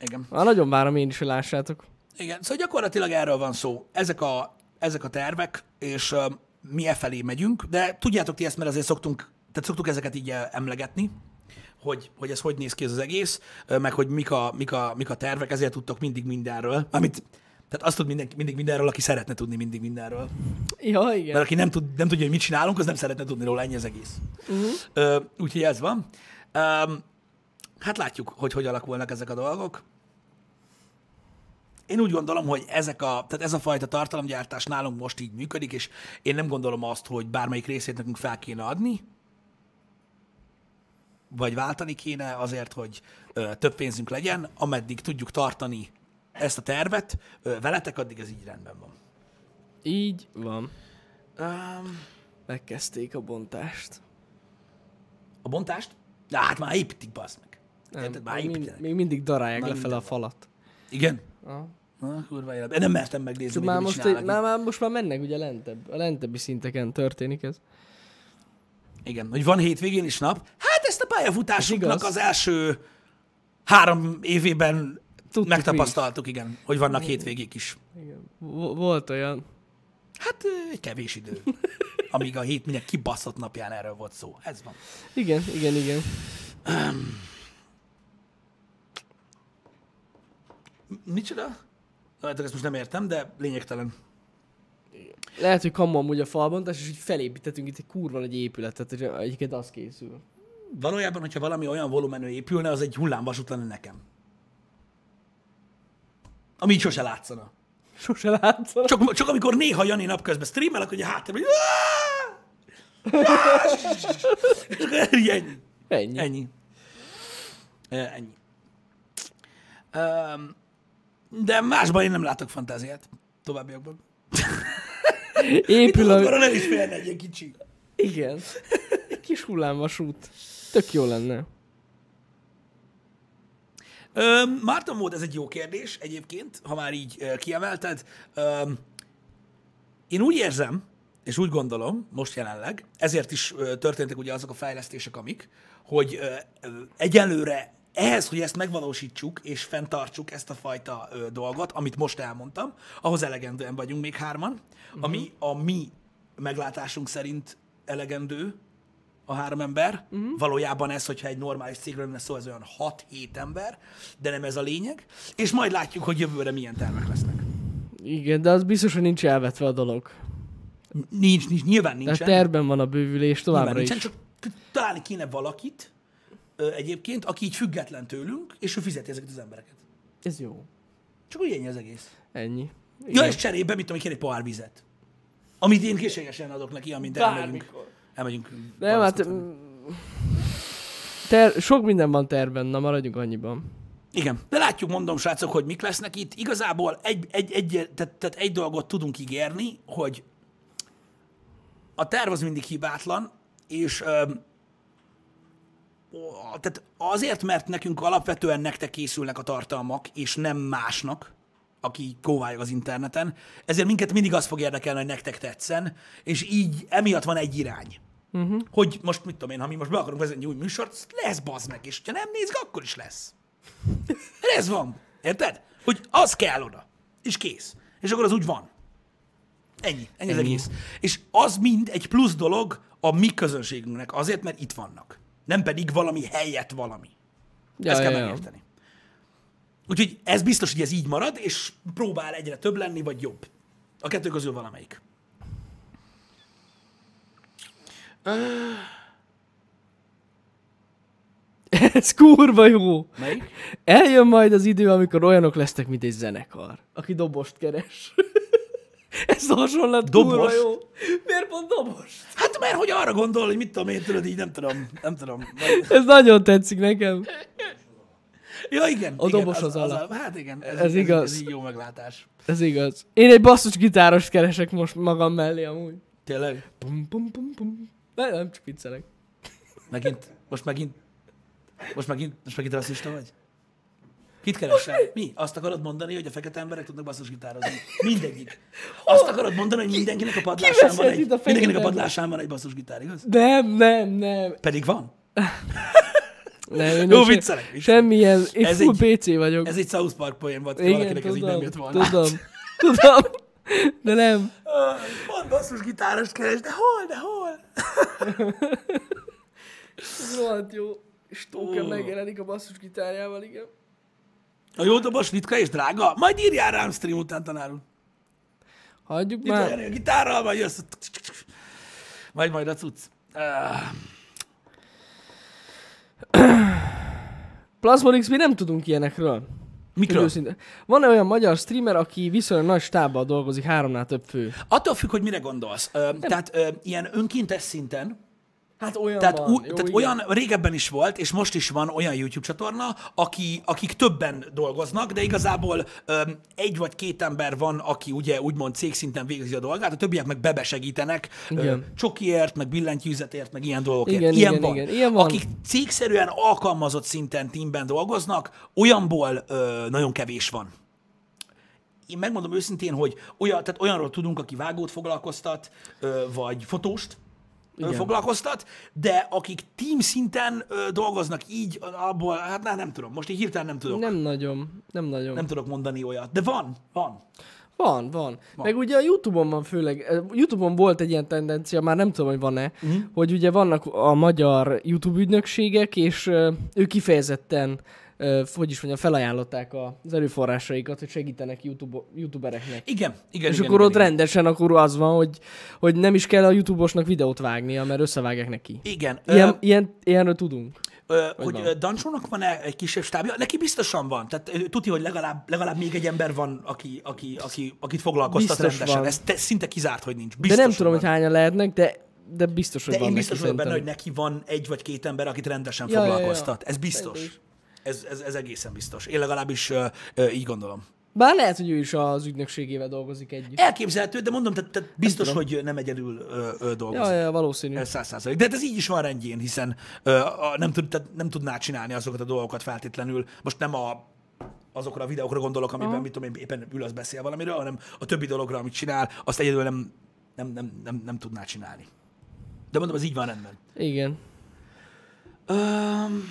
igen. Már nagyon várom én is, hogy lássátok. Igen, szóval gyakorlatilag erről van szó. Ezek a, ezek a tervek, és uh, mi e felé megyünk, de tudjátok ti ezt, mert azért szoktunk, tehát szoktuk ezeket így emlegetni, hogy, hogy ez hogy néz ki ez az egész, meg hogy mik a, mik, a, mik a tervek, ezért tudtok mindig mindenről. Amit, tehát azt tud mindenki, mindig mindenről, aki szeretne tudni mindig mindenről. Ja, igen. Mert aki nem, tud, nem tudja, hogy mit csinálunk, az nem szeretne tudni róla, ennyi az egész. Uh-huh. Úgyhogy ez van. Um, hát látjuk, hogy hogy alakulnak ezek a dolgok. Én úgy gondolom, hogy ezek a, tehát ez a fajta tartalomgyártás nálunk most így működik, és én nem gondolom azt, hogy bármelyik részét nekünk fel kéne adni, vagy váltani kéne azért, hogy ö, több pénzünk legyen, ameddig tudjuk tartani ezt a tervet veletek, addig ez így rendben van. Így van. Um, Megkezdték a bontást. A bontást? De hát már építik, bazd meg. Nem, Érted? Már építenek. még mindig darálják lefele a falat. Igen? Aha. Na, kurva élet. Nem mertem megnézni, Csak még, már most, már, már, most már mennek ugye lentebb, a lentebbi szinteken történik ez. Igen, hogy van hétvégén is nap. Hát ezt a pályafutásunknak az első három évében Tudtuk megtapasztaltuk, igen, hogy vannak hétvégék is. Igen. Vo- Volt olyan. Hát egy kevés idő. Amíg a hét minden kibaszott napján erről volt szó. Ez van. Igen, igen, igen. Micsoda? Hát ezt most nem értem, de lényegtelen. Lehet, hogy kamu amúgy a falbontás, és így felépítettünk itt egy kurva nagy épületet, és egyiket az készül. Valójában, hogyha valami olyan volumenű épülne, az egy hullámvasút lenne nekem. Ami így sose látszana. Sose látszol. Csak, csak amikor néha Jani napközben streamel, akkor ugye háttérben, hogy ennyi. Ennyi. Ennyi. Ennyi. De másban én nem látok fantáziát. Továbbiakban. Épül Arra a... nem is félne egy kicsi. Igen. Egy kis hullámvasút. Tök jó lenne. Ö, Márton volt, ez egy jó kérdés egyébként, ha már így kiemelted. Ö, én úgy érzem, és úgy gondolom, most jelenleg, ezért is történtek ugye azok a fejlesztések, amik, hogy egyelőre ehhez, hogy ezt megvalósítsuk és fenntartsuk ezt a fajta ö, dolgot, amit most elmondtam, ahhoz elegendően vagyunk még hárman, uh-huh. ami a mi meglátásunk szerint elegendő a három ember. Uh-huh. Valójában ez, hogyha egy normális cégről lenne szó, ez olyan 6-7 ember, de nem ez a lényeg. És majd látjuk, hogy jövőre milyen tervek lesznek. Igen, de az biztos, hogy nincs elvetve a dolog. Nincs, nincs nyilván Tehát nincsen. terben van a bővülés továbbra nincsen, is. csak találni kéne valakit ö, egyébként, aki így független tőlünk, és ő fizeti ezeket az embereket. Ez jó. Csak úgy ennyi az egész. Ennyi. Ja, és cserébe, mit tudom, kér egy pohár vizet. Amit én készségesen adok neki, amint elmegyünk. Bármikor. Elmegyünk. Nem, hát... mm, Ter, sok minden van terben, na maradjunk annyiban. Igen, de látjuk, mondom, srácok, hogy mik lesznek itt. Igazából egy, egy, egy, tehát, tehát egy dolgot tudunk ígérni, hogy a terv az mindig hibátlan, és öm, tehát azért, mert nekünk alapvetően nektek készülnek a tartalmak, és nem másnak, aki kóvályog az interneten, ezért minket mindig az fog érdekelni, hogy nektek tetszen, és így emiatt van egy irány. Uh-huh. Hogy most, mit tudom én, ha mi most be akarunk vezetni új műsort, lesz bazd meg, és ha nem nézd, akkor is lesz. Ez van. Érted? Hogy az kell oda. És kész. És akkor az úgy van. Ennyi. Ennyi, az Ennyi. egész. És az mind egy plusz dolog a mi közönségünknek, azért, mert itt vannak. Nem pedig valami helyett valami. Ja, Ezt kell ja, ja. megérteni. Úgyhogy ez biztos, hogy ez így marad, és próbál egyre több lenni, vagy jobb. A kettő közül valamelyik. Ez kurva jó. Melyik? Eljön majd az idő, amikor olyanok lesznek, mint egy zenekar, aki dobost keres. Ez a hasonlat kurva Dobos? jó. Miért pont dobost? Hát mert hogy arra gondol, hogy mit tudom én, tudod, így nem tudom, nem tudom. Vagy- Ez nagyon tetszik nekem. Ja, igen. A igen, dobos az alap. Hát igen, ez, Ez ez, igaz. Ez így jó meglátás. Ez igaz. Én egy basszus gitáros keresek most magam mellé amúgy. Tényleg? Pum, pum, pum, pum. Nem, nem, csak viccelek. Megint? Most megint? Most megint, most megint rasszista vagy? Kit keresel? Mi? Azt akarod mondani, hogy a fekete emberek tudnak basszusgitározni? Mindegyik. Azt akarod mondani, hogy mindenkinek a padlásán van egy, a mindenkinek a padlásán van egy basszusgitár, igaz? Nem, nem, nem. Pedig van. nem én Jó, viccelek. Semmilyen, én Ez full egy- PC vagyok. Ez egy South Park poén volt, Igen, valakinek ez így nem jött volna. Tudom, tudom. De nem. Van basszusgitárost keres, de hol, de hol? Ez rohadt jó. Stalker Ó. megjelenik a basszus gitárjával, igen. A jó dobos ritka és drága? Majd írjál rám stream után, tanár úr. Hagyjuk Itt már. a gitárral, majd jössz. Majd majd a cucc. Plasmodix, mi nem tudunk ilyenekről. Mikről? Őszinte. Van olyan magyar streamer, aki viszonylag nagy stábbal dolgozik, háromnál több fő. Attól függ, hogy mire gondolsz. Ö, tehát ö, ilyen önkéntes szinten, Hát olyan tehát, van. ú, Jó, tehát igen. olyan régebben is volt, és most is van olyan YouTube csatorna, aki, akik többen dolgoznak, de igazából ö, egy vagy két ember van, aki ugye úgymond cégszinten végzi a dolgát, a többiek meg bebesegítenek, ö, Igen. csokiért, meg billentyűzetért, meg ilyen dolgokért. Igen, ilyen, igen, van. igen, ilyen van. Akik cégszerűen alkalmazott szinten teamben dolgoznak, olyanból ö, nagyon kevés van. Én megmondom őszintén, hogy olyan, tehát olyanról tudunk, aki vágót foglalkoztat, vagy fotóst Igen. foglalkoztat, de akik team szinten ö, dolgoznak így, abból, hát nem, nem tudom, most így hirtelen nem tudok, nem, nagyon, nem nagyon. nem tudok mondani olyat, de van, van. Van, van, van. Meg ugye a Youtube-on van főleg, Youtube-on volt egy ilyen tendencia, már nem tudom, hogy van-e, uh-huh. hogy ugye vannak a magyar YouTube ügynökségek, és uh, ők kifejezetten, hogy is mondjam, felajánlották az erőforrásaikat, hogy segítenek YouTube, youtubereknek. Igen, igen, És igen, akkor igen, ott igen. rendesen akkor az van, hogy, hogy nem is kell a YouTube-osnak videót vágnia, mert összevágják neki. Igen, Ilyen, ö, ilyen, ilyenről tudunk. Ö, hogy van? Dancsónak van-e egy kisebb stábja? Neki biztosan van. Tehát tudja, hogy legalább, legalább még egy ember van, aki, aki, aki, akit foglalkoztat Biztos rendesen. van. Ez te, szinte kizárt, hogy nincs. De Biztos, nem tudom, hogy hányan lehetnek, de, de biztos, hogy De van én biztos vagyok benne, hogy neki van egy vagy két ember, akit rendesen Ja, ja, ja. foglalkoztat. Ez biztos. is. Ez, ez, ez egészen biztos. Én legalábbis ö, ö, így gondolom. Bár lehet, hogy ő is az ügynökségével dolgozik együtt. Elképzelhető, de mondom, tehát, tehát biztos, hogy nem egyedül ö, ö, dolgozik. Ja, ja, valószínű. Ez száz százalék. De hát ez így is van rendjén, hiszen ö, a, nem, tud, tehát nem tudná csinálni azokat a dolgokat feltétlenül. Most nem a, azokra a videókra gondolok, amiben Aha. mit tudom én, éppen ül, az beszél valamiről, hanem a többi dologra, amit csinál, azt egyedül nem, nem, nem, nem, nem tudná csinálni. De mondom, ez így van rendben. Igen. Um,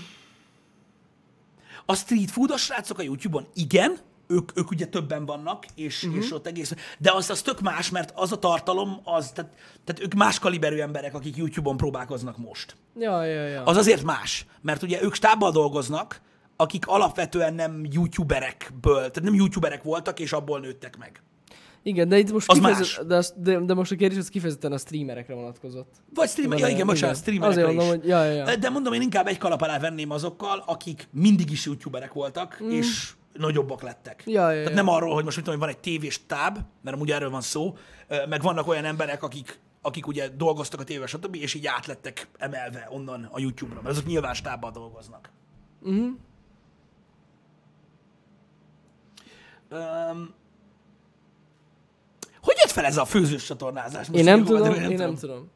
a street foodos srácok a YouTube-on, igen, ők, ők ugye többen vannak, és, uh-huh. és ott egész, de az, az tök más, mert az a tartalom, az, tehát, tehát ők más kaliberű emberek, akik YouTube-on próbálkoznak most. Ja, ja, ja. Az azért más, mert ugye ők stábbal dolgoznak, akik alapvetően nem youtuberekből, tehát nem youtuberek voltak, és abból nőttek meg. Igen, de itt most Az kifejezett, de, az, de, de, most a kérdés az kifejezetten a streamerekre vonatkozott. Vagy streamer, ja igen, bocsánat, streamerekre Azért is. mondom, hogy ja, ja, ja. De mondom, én inkább egy kalap alá venném azokkal, akik mindig is youtuberek voltak, mm. és nagyobbak lettek. Ja, ja, Tehát ja. nem arról, hogy most mit tudom, hogy van egy tévés táb, mert amúgy erről van szó, meg vannak olyan emberek, akik, akik ugye dolgoztak a tévében, stb., és így átlettek emelve onnan a YouTube-ra, mert azok nyilván stábbal dolgoznak. Um, hogy jött fel ez a főzős csatornázás? Most Én nem tudom, gondolom, én nem tudom.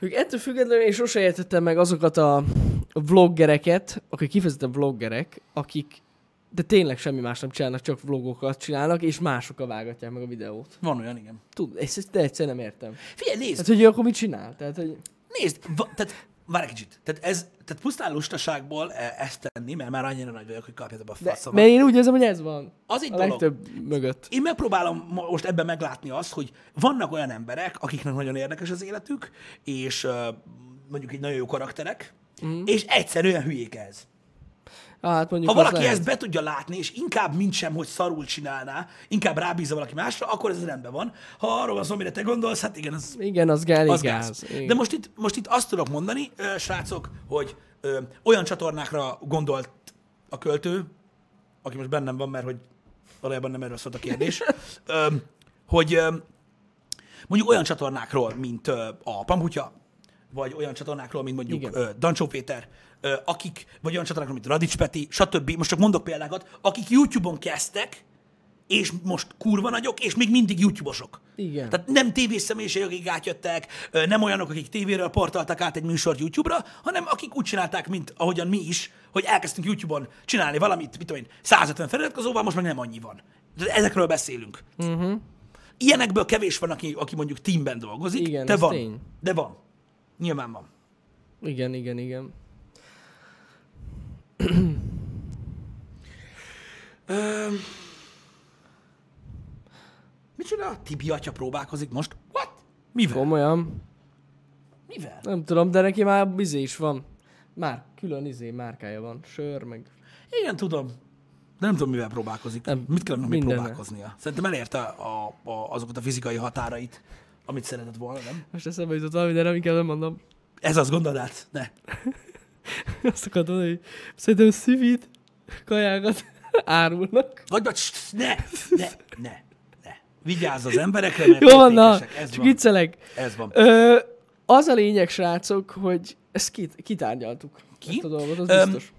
Ők ettől függetlenül én sose értettem meg azokat a vloggereket, akik kifejezetten vloggerek, akik de tényleg semmi más nem csinálnak, csak vlogokat csinálnak, és másokkal vágatják meg a videót. Van olyan, igen. Tud, ezt, ezt egyszerűen nem értem. Figyelj, nézd! Hát, hogy ő akkor mit csinál? Tehát, hogy... Nézd, va, tehát várj egy kicsit. Tehát ez, tehát pusztán lustaságból e- ezt tenni, mert már annyira nagy vagyok, hogy kapjátok a De, faszomat. mert én úgy érzem, hogy ez van. Az egy a dolog. legtöbb mögött. Én megpróbálom mo- most ebben meglátni azt, hogy vannak olyan emberek, akiknek nagyon érdekes az életük, és uh, mondjuk egy nagyon jó karakterek, mm. és egyszerűen hülyék ez. Hát mondjuk Ha valaki lehet. ezt be tudja látni, és inkább mint sem, hogy szarul csinálná, inkább rábízza valaki másra, akkor ez rendben van. Ha arról van szó, amire te gondolsz, hát igen, az, Igen, az elég az gáz. gáz. Igen. De most itt, most itt azt tudok mondani, ö, srácok, hogy ö, olyan csatornákra gondolt a költő, aki most bennem van, mert hogy valójában nem erről szólt a kérdés, ö, hogy ö, mondjuk olyan csatornákról, mint ö, a Pambutya, vagy olyan csatornákról, mint mondjuk Igen. Dancsó Péter, akik, vagy olyan csatornákról, mint Radics Peti, stb. Most csak mondok példákat, akik YouTube-on kezdtek, és most kurva nagyok, és még mindig YouTube-osok. Igen. Tehát nem tévés személyiségek, akik átjöttek, nem olyanok, akik tévéről portaltak át egy műsort YouTube-ra, hanem akik úgy csinálták, mint ahogyan mi is, hogy elkezdtünk YouTube-on csinálni valamit, mit tudom én, 150 feliratkozóval, most meg nem annyi van. De ezekről beszélünk. Uh-huh. Ilyenekből kevés van, aki, aki mondjuk teamben dolgozik, Igen, de van. tény. De van. Nyilván van. Igen, igen, igen. Micsoda? Tibi atya próbálkozik most? What? Mivel? Komolyan. Mivel? Nem tudom, de neki már izé is van. Már külön izé márkája van. Sör, meg... Igen, tudom. De nem tudom, mivel próbálkozik. Nem, Mit kellene még próbálkoznia? Szerintem elérte a, a, azokat a fizikai határait, amit szeretett volna, nem? Most eszembe jutott valami, de nem inkább nem mondom. Ez az gondold át? Ne. Azt akartam mondani, hogy szerintem szivit, kajákat árulnak. Vagy, vagy, ne, ne, ne, ne. Vigyázz az emberekre, mert Jó van, na. Ez van. viccelek. Ez van. Ö, az a lényeg, srácok, hogy ezt kit, kitárgyaltuk. Ki? Ezt a dolgot, az Öm, biztos.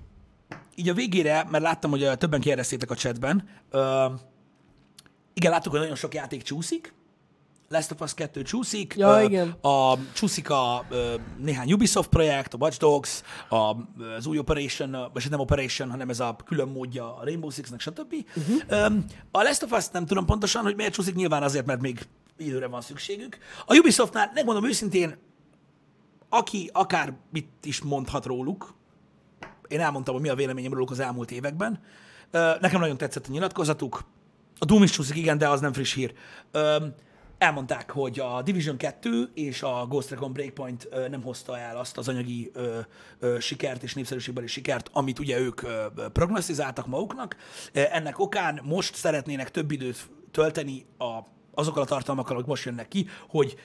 így a végére, mert láttam, hogy többen kérdeztétek a chatben, ö, igen, láttuk, hogy nagyon sok játék csúszik, Last of Us 2 csúszik, Ja, ö, igen. a, csúszik a ö, néhány Ubisoft projekt, a Watch Dogs, a, az új Operation, ö, vagy nem Operation, hanem ez a külön módja a Rainbow Six-nek, stb. Mhm. Uh-huh. A Last of Us nem tudom pontosan, hogy miért csúszik, nyilván azért, mert még időre van szükségük. A Ubisoftnál, megmondom őszintén, aki akár mit is mondhat róluk, én elmondtam, hogy mi a véleményem róluk az elmúlt években. Ö, Nekem nagyon tetszett a nyilatkozatuk. A Doom is csúszik, igen, de az nem friss hír. Elmondták, hogy a Division 2 és a Ghost Recon Breakpoint nem hozta el azt az anyagi ö, ö, sikert és népszerűségbeli sikert, amit ugye ők ö, prognosztizáltak maguknak. Ennek okán most szeretnének több időt tölteni a, azokkal a tartalmakkal, amik most jönnek ki, hogy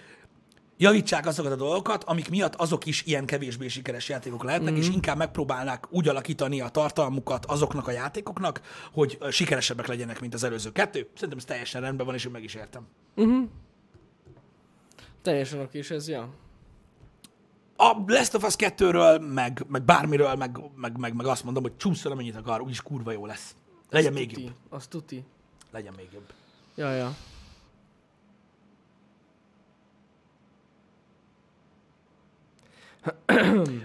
javítsák azokat a dolgokat, amik miatt azok is ilyen kevésbé sikeres játékok lehetnek, mm-hmm. és inkább megpróbálnák úgy alakítani a tartalmukat azoknak a játékoknak, hogy sikeresebbek legyenek, mint az előző kettő. Szerintem ez teljesen rendben van, és én meg is értem. Teljesen oké, és ez, ja. A Last of Us 2-ről, meg, meg bármiről, meg, meg, meg, meg azt mondom, hogy csúszol, amennyit akar, úgyis kurva jó lesz. Legyen még tuti. jobb. Az tuti. Legyen még jobb. Ja, ja.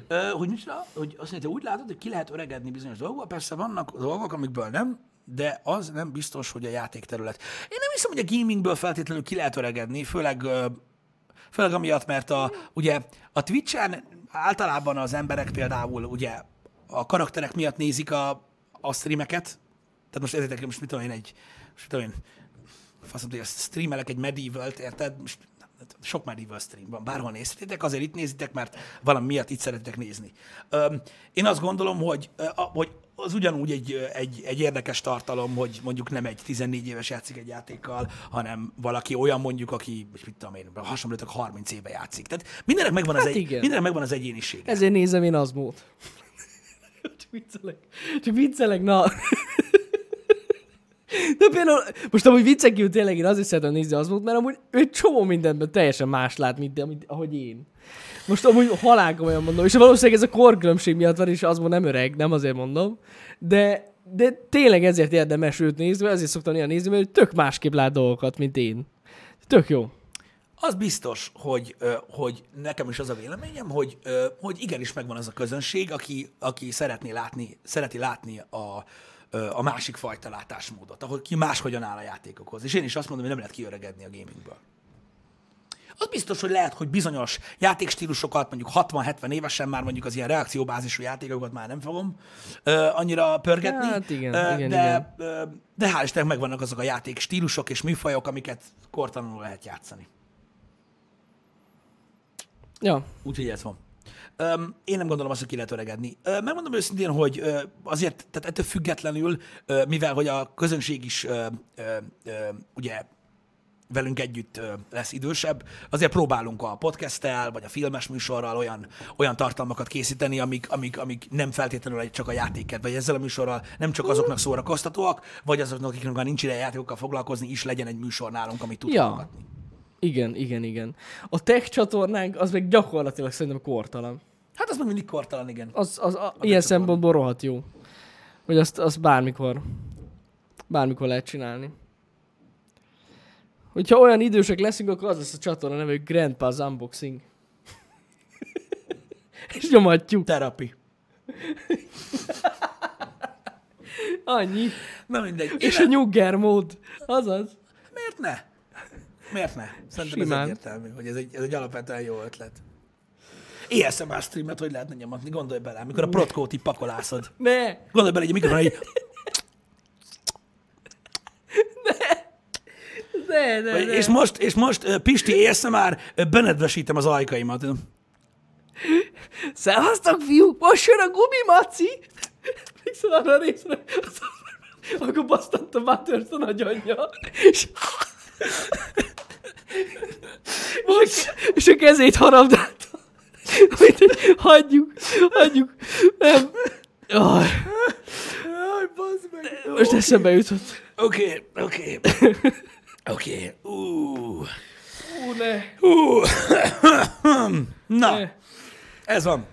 Ö, hogy micsoda? Hogy azt mondja, úgy látod, hogy ki lehet öregedni bizonyos dolgokból, persze vannak dolgok, amikből nem, de az nem biztos, hogy a játékterület. Én nem hiszem, hogy a gamingből feltétlenül ki lehet öregedni, főleg, főleg amiatt, mert a, ugye a Twitch-en általában az emberek például ugye a karakterek miatt nézik a, a streameket, tehát most értitek, most mit tudom én, egy, most mit tudom én, faszom, hogy streamelek egy medieval érted? Most sok medieval stream van, bárhol néztétek, azért itt nézitek, mert valami miatt itt szeretitek nézni. Öm, én azt gondolom, hogy, ö, a- hogy az ugyanúgy egy, egy, egy érdekes tartalom, hogy mondjuk nem egy 14 éves játszik egy játékkal, hanem valaki olyan mondjuk, aki, mit tudom én, hasonlítok 30 éve játszik. Tehát mindenek megvan az, Hát egy, igen. mindenek megvan az egyénisége. Ezért nézem én az mód. Csak viccelek. Csak viccelek, na. De például, most amúgy viccek kívül tényleg én azért szeretem nézni az mód, mert amúgy ő egy csomó mindenben teljesen más lát, mint ahogy én. Most amúgy halálkomolyan mondom, és valószínűleg ez a korkülönbség miatt van, és azból nem öreg, nem azért mondom, de, de tényleg ezért érdemes őt nézni, mert ezért szoktam néha nézni, mert tök másképp lát dolgokat, mint én. Tök jó. Az biztos, hogy, hogy nekem is az a véleményem, hogy, hogy igenis megvan az a közönség, aki, aki szeretné látni, szereti látni a, a másik fajta látásmódot, ahol ki máshogyan áll a játékokhoz. És én is azt mondom, hogy nem lehet kiöregedni a gamingből. Az biztos, hogy lehet, hogy bizonyos játékstílusokat mondjuk 60-70 évesen már mondjuk az ilyen reakcióbázisú játékokat már nem fogom ö, annyira pörgetni. Hát igen, ö, igen, de, igen. Ö, de hál' Istennek megvannak azok a játékstílusok és műfajok, amiket kortalanul lehet játszani. Ja, Úgyhogy ez van. Öm, én nem gondolom azt, hogy ki lehet öregedni. Ö, megmondom őszintén, hogy ö, azért, tehát ettől függetlenül, ö, mivel hogy a közönség is ö, ö, ö, ugye velünk együtt lesz idősebb, azért próbálunk a podcasttel, vagy a filmes műsorral olyan, olyan tartalmakat készíteni, amik, amik, amik nem feltétlenül csak a játéket, vagy ezzel a műsorral nem csak azoknak szórakoztatóak, vagy azoknak, akiknek már nincs ideje játékokkal foglalkozni, is legyen egy műsor nálunk, amit tud Ja. hallgatni. Igen, igen, igen. A tech csatornánk az meg gyakorlatilag szerintem kortalan. Hát az meg mindig kortalan, igen. Az, az a, ilyen csatorna. szempontból rohadt jó. Hogy azt, azt bármikor, bármikor lehet csinálni. Hogyha olyan idősek leszünk, akkor az lesz a csatorna neve, hogy Grandpa's Unboxing. És nyomatjuk. Terapi. Annyi. Na mindegy. Én És a nyugger mód. Azaz. Miért ne? Miért ne? Szerintem ez Simán. egyértelmű, hogy ez egy, ez egy alapvetően jó ötlet. ASMR streamet hogy lehetne nyomatni? Gondolj bele, amikor a protkót így pakolászod. Ne! Gondolj bele, hogy a mikrofon egy... Ne, ne, ne. És most, és most Pisti ASMR ö, benedvesítem az ajkaimat. Szevasztok, fiúk! Most jön a gumimaci! Emlékszel arra a részre? Akkor basztott a Butters a nagyanyja. És... Most, és a kezét harabdálta. Hagyjuk, hagyjuk. Nem. Aj, Jaj, bazd meg. most eszembe jutott. Oké, oké. Oké. Ú. Ú, ne. Ú. Na, ne. Ez van.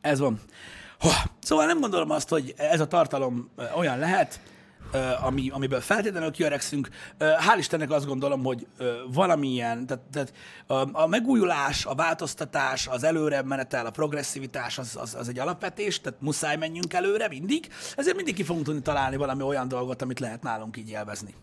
Ez van. Szóval nem gondolom azt, hogy ez a tartalom olyan lehet, ami, amiből feltétlenül kiöregszünk. Hál' Istennek azt gondolom, hogy valamilyen, tehát, tehát a, a megújulás, a változtatás, az előre menetel, a progresszivitás az, az, az egy alapvetés, tehát muszáj menjünk előre mindig, ezért mindig ki fogunk tudni találni valami olyan dolgot, amit lehet nálunk így élvezni.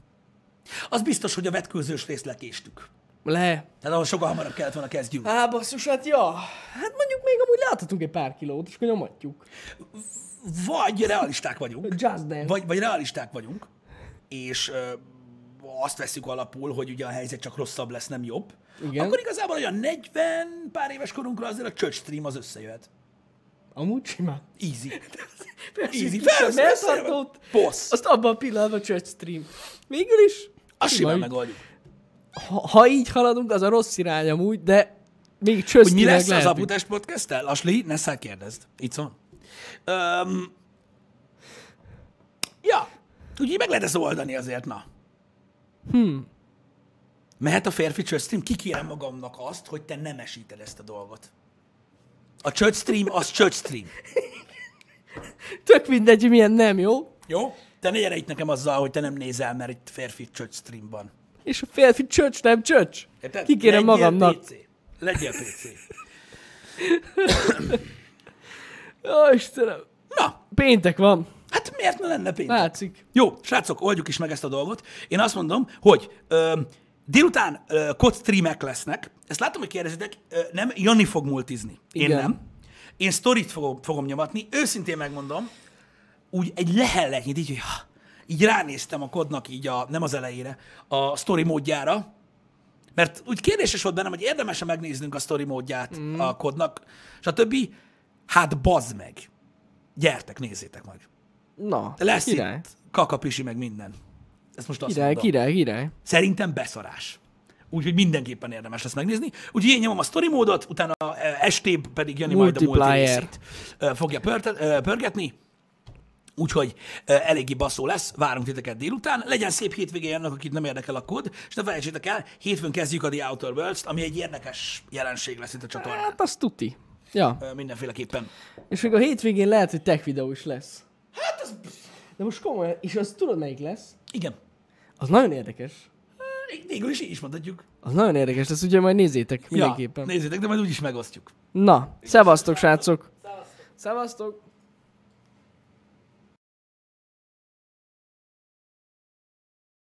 Az biztos, hogy a vetkőzős részt lekéstük. Le. Tehát ahol sokkal hamarabb kellett volna kezdjünk. Á, basszus, hát ja. Hát mondjuk még amúgy leadhatunk egy pár kilót, és akkor nyomatjuk. Vagy realisták vagyunk. Just dance. Vagy, vagy realisták vagyunk, és ö, azt veszük alapul, hogy ugye a helyzet csak rosszabb lesz, nem jobb. Igen. Akkor igazából olyan 40 pár éves korunkra azért a church stream az összejöhet. Amúgy simán. Easy. Persze, Easy. kis Persze, melltartót, Boss. Azt abban a pillanatban church stream. Végül is, Azt simán ügy. megoldjuk. ha, ha, így haladunk, az a rossz irány amúgy, de még Hogy mi lesz az lehetünk. Aputest podcast-tel? Asli, ne száll kérdezd. Itt van. Um, ja. Úgyhogy meg lehet ezt oldani azért, na. Hmm. Mehet a férfi church stream? Kikérem magamnak azt, hogy te nem esíted ezt a dolgot. A church stream az church stream. Tök mindegy, milyen nem, jó? Jó? Te ne gyere itt nekem azzal, hogy te nem nézel, mert itt férfi church stream van. És a férfi church nem church. Érted? Kikérem Legyél magamnak. PC. Legyél PC. Ó, Istenem. Na, Péntek van. hát miért ne lenne péntek? Látszik. Jó, srácok, oldjuk is meg ezt a dolgot. Én azt mondom, hogy ö, délután ö, kod streamek lesznek. Ezt látom, hogy kérdezitek, ö, nem, Jani fog multizni. Én Igen. nem. Én sztorit fogom, fogom nyomatni. Őszintén megmondom, úgy egy lehelletnyit, így, hogy ha, így ránéztem a kodnak így a, nem az elejére, a story módjára, mert úgy kérdéses volt bennem, hogy érdemes megnéznünk a story módját mm. a kodnak, stb. Hát bazd meg. Gyertek, nézzétek meg. Na, Lesz király. itt kakapisi, meg minden. Ezt most azt Király, mondom. király, király. Szerintem beszarás. Úgyhogy mindenképpen érdemes lesz megnézni. Úgyhogy én nyomom a story módot, utána eh, estébb pedig Jani majd a multi fogja pörgetni. Úgyhogy eléggé baszó lesz, várunk titeket délután. Legyen szép hétvégén annak, akit nem érdekel a kód, és ne felejtsétek el, hétfőn kezdjük a The Outer Worlds-t, ami egy érdekes jelenség lesz itt a csatornán. Hát az tuti. Ja. Mindenféleképpen. És még a hétvégén lehet, hogy tech videó is lesz. Hát az... De most komolyan, és az tudod melyik lesz? Igen. Az nagyon érdekes. Végül is így is mondhatjuk. Az nagyon érdekes lesz, ugye majd nézzétek mindenképpen. Ja, nézzétek, de majd úgyis megosztjuk. Na, szevasztok, srácok! Szevasztok!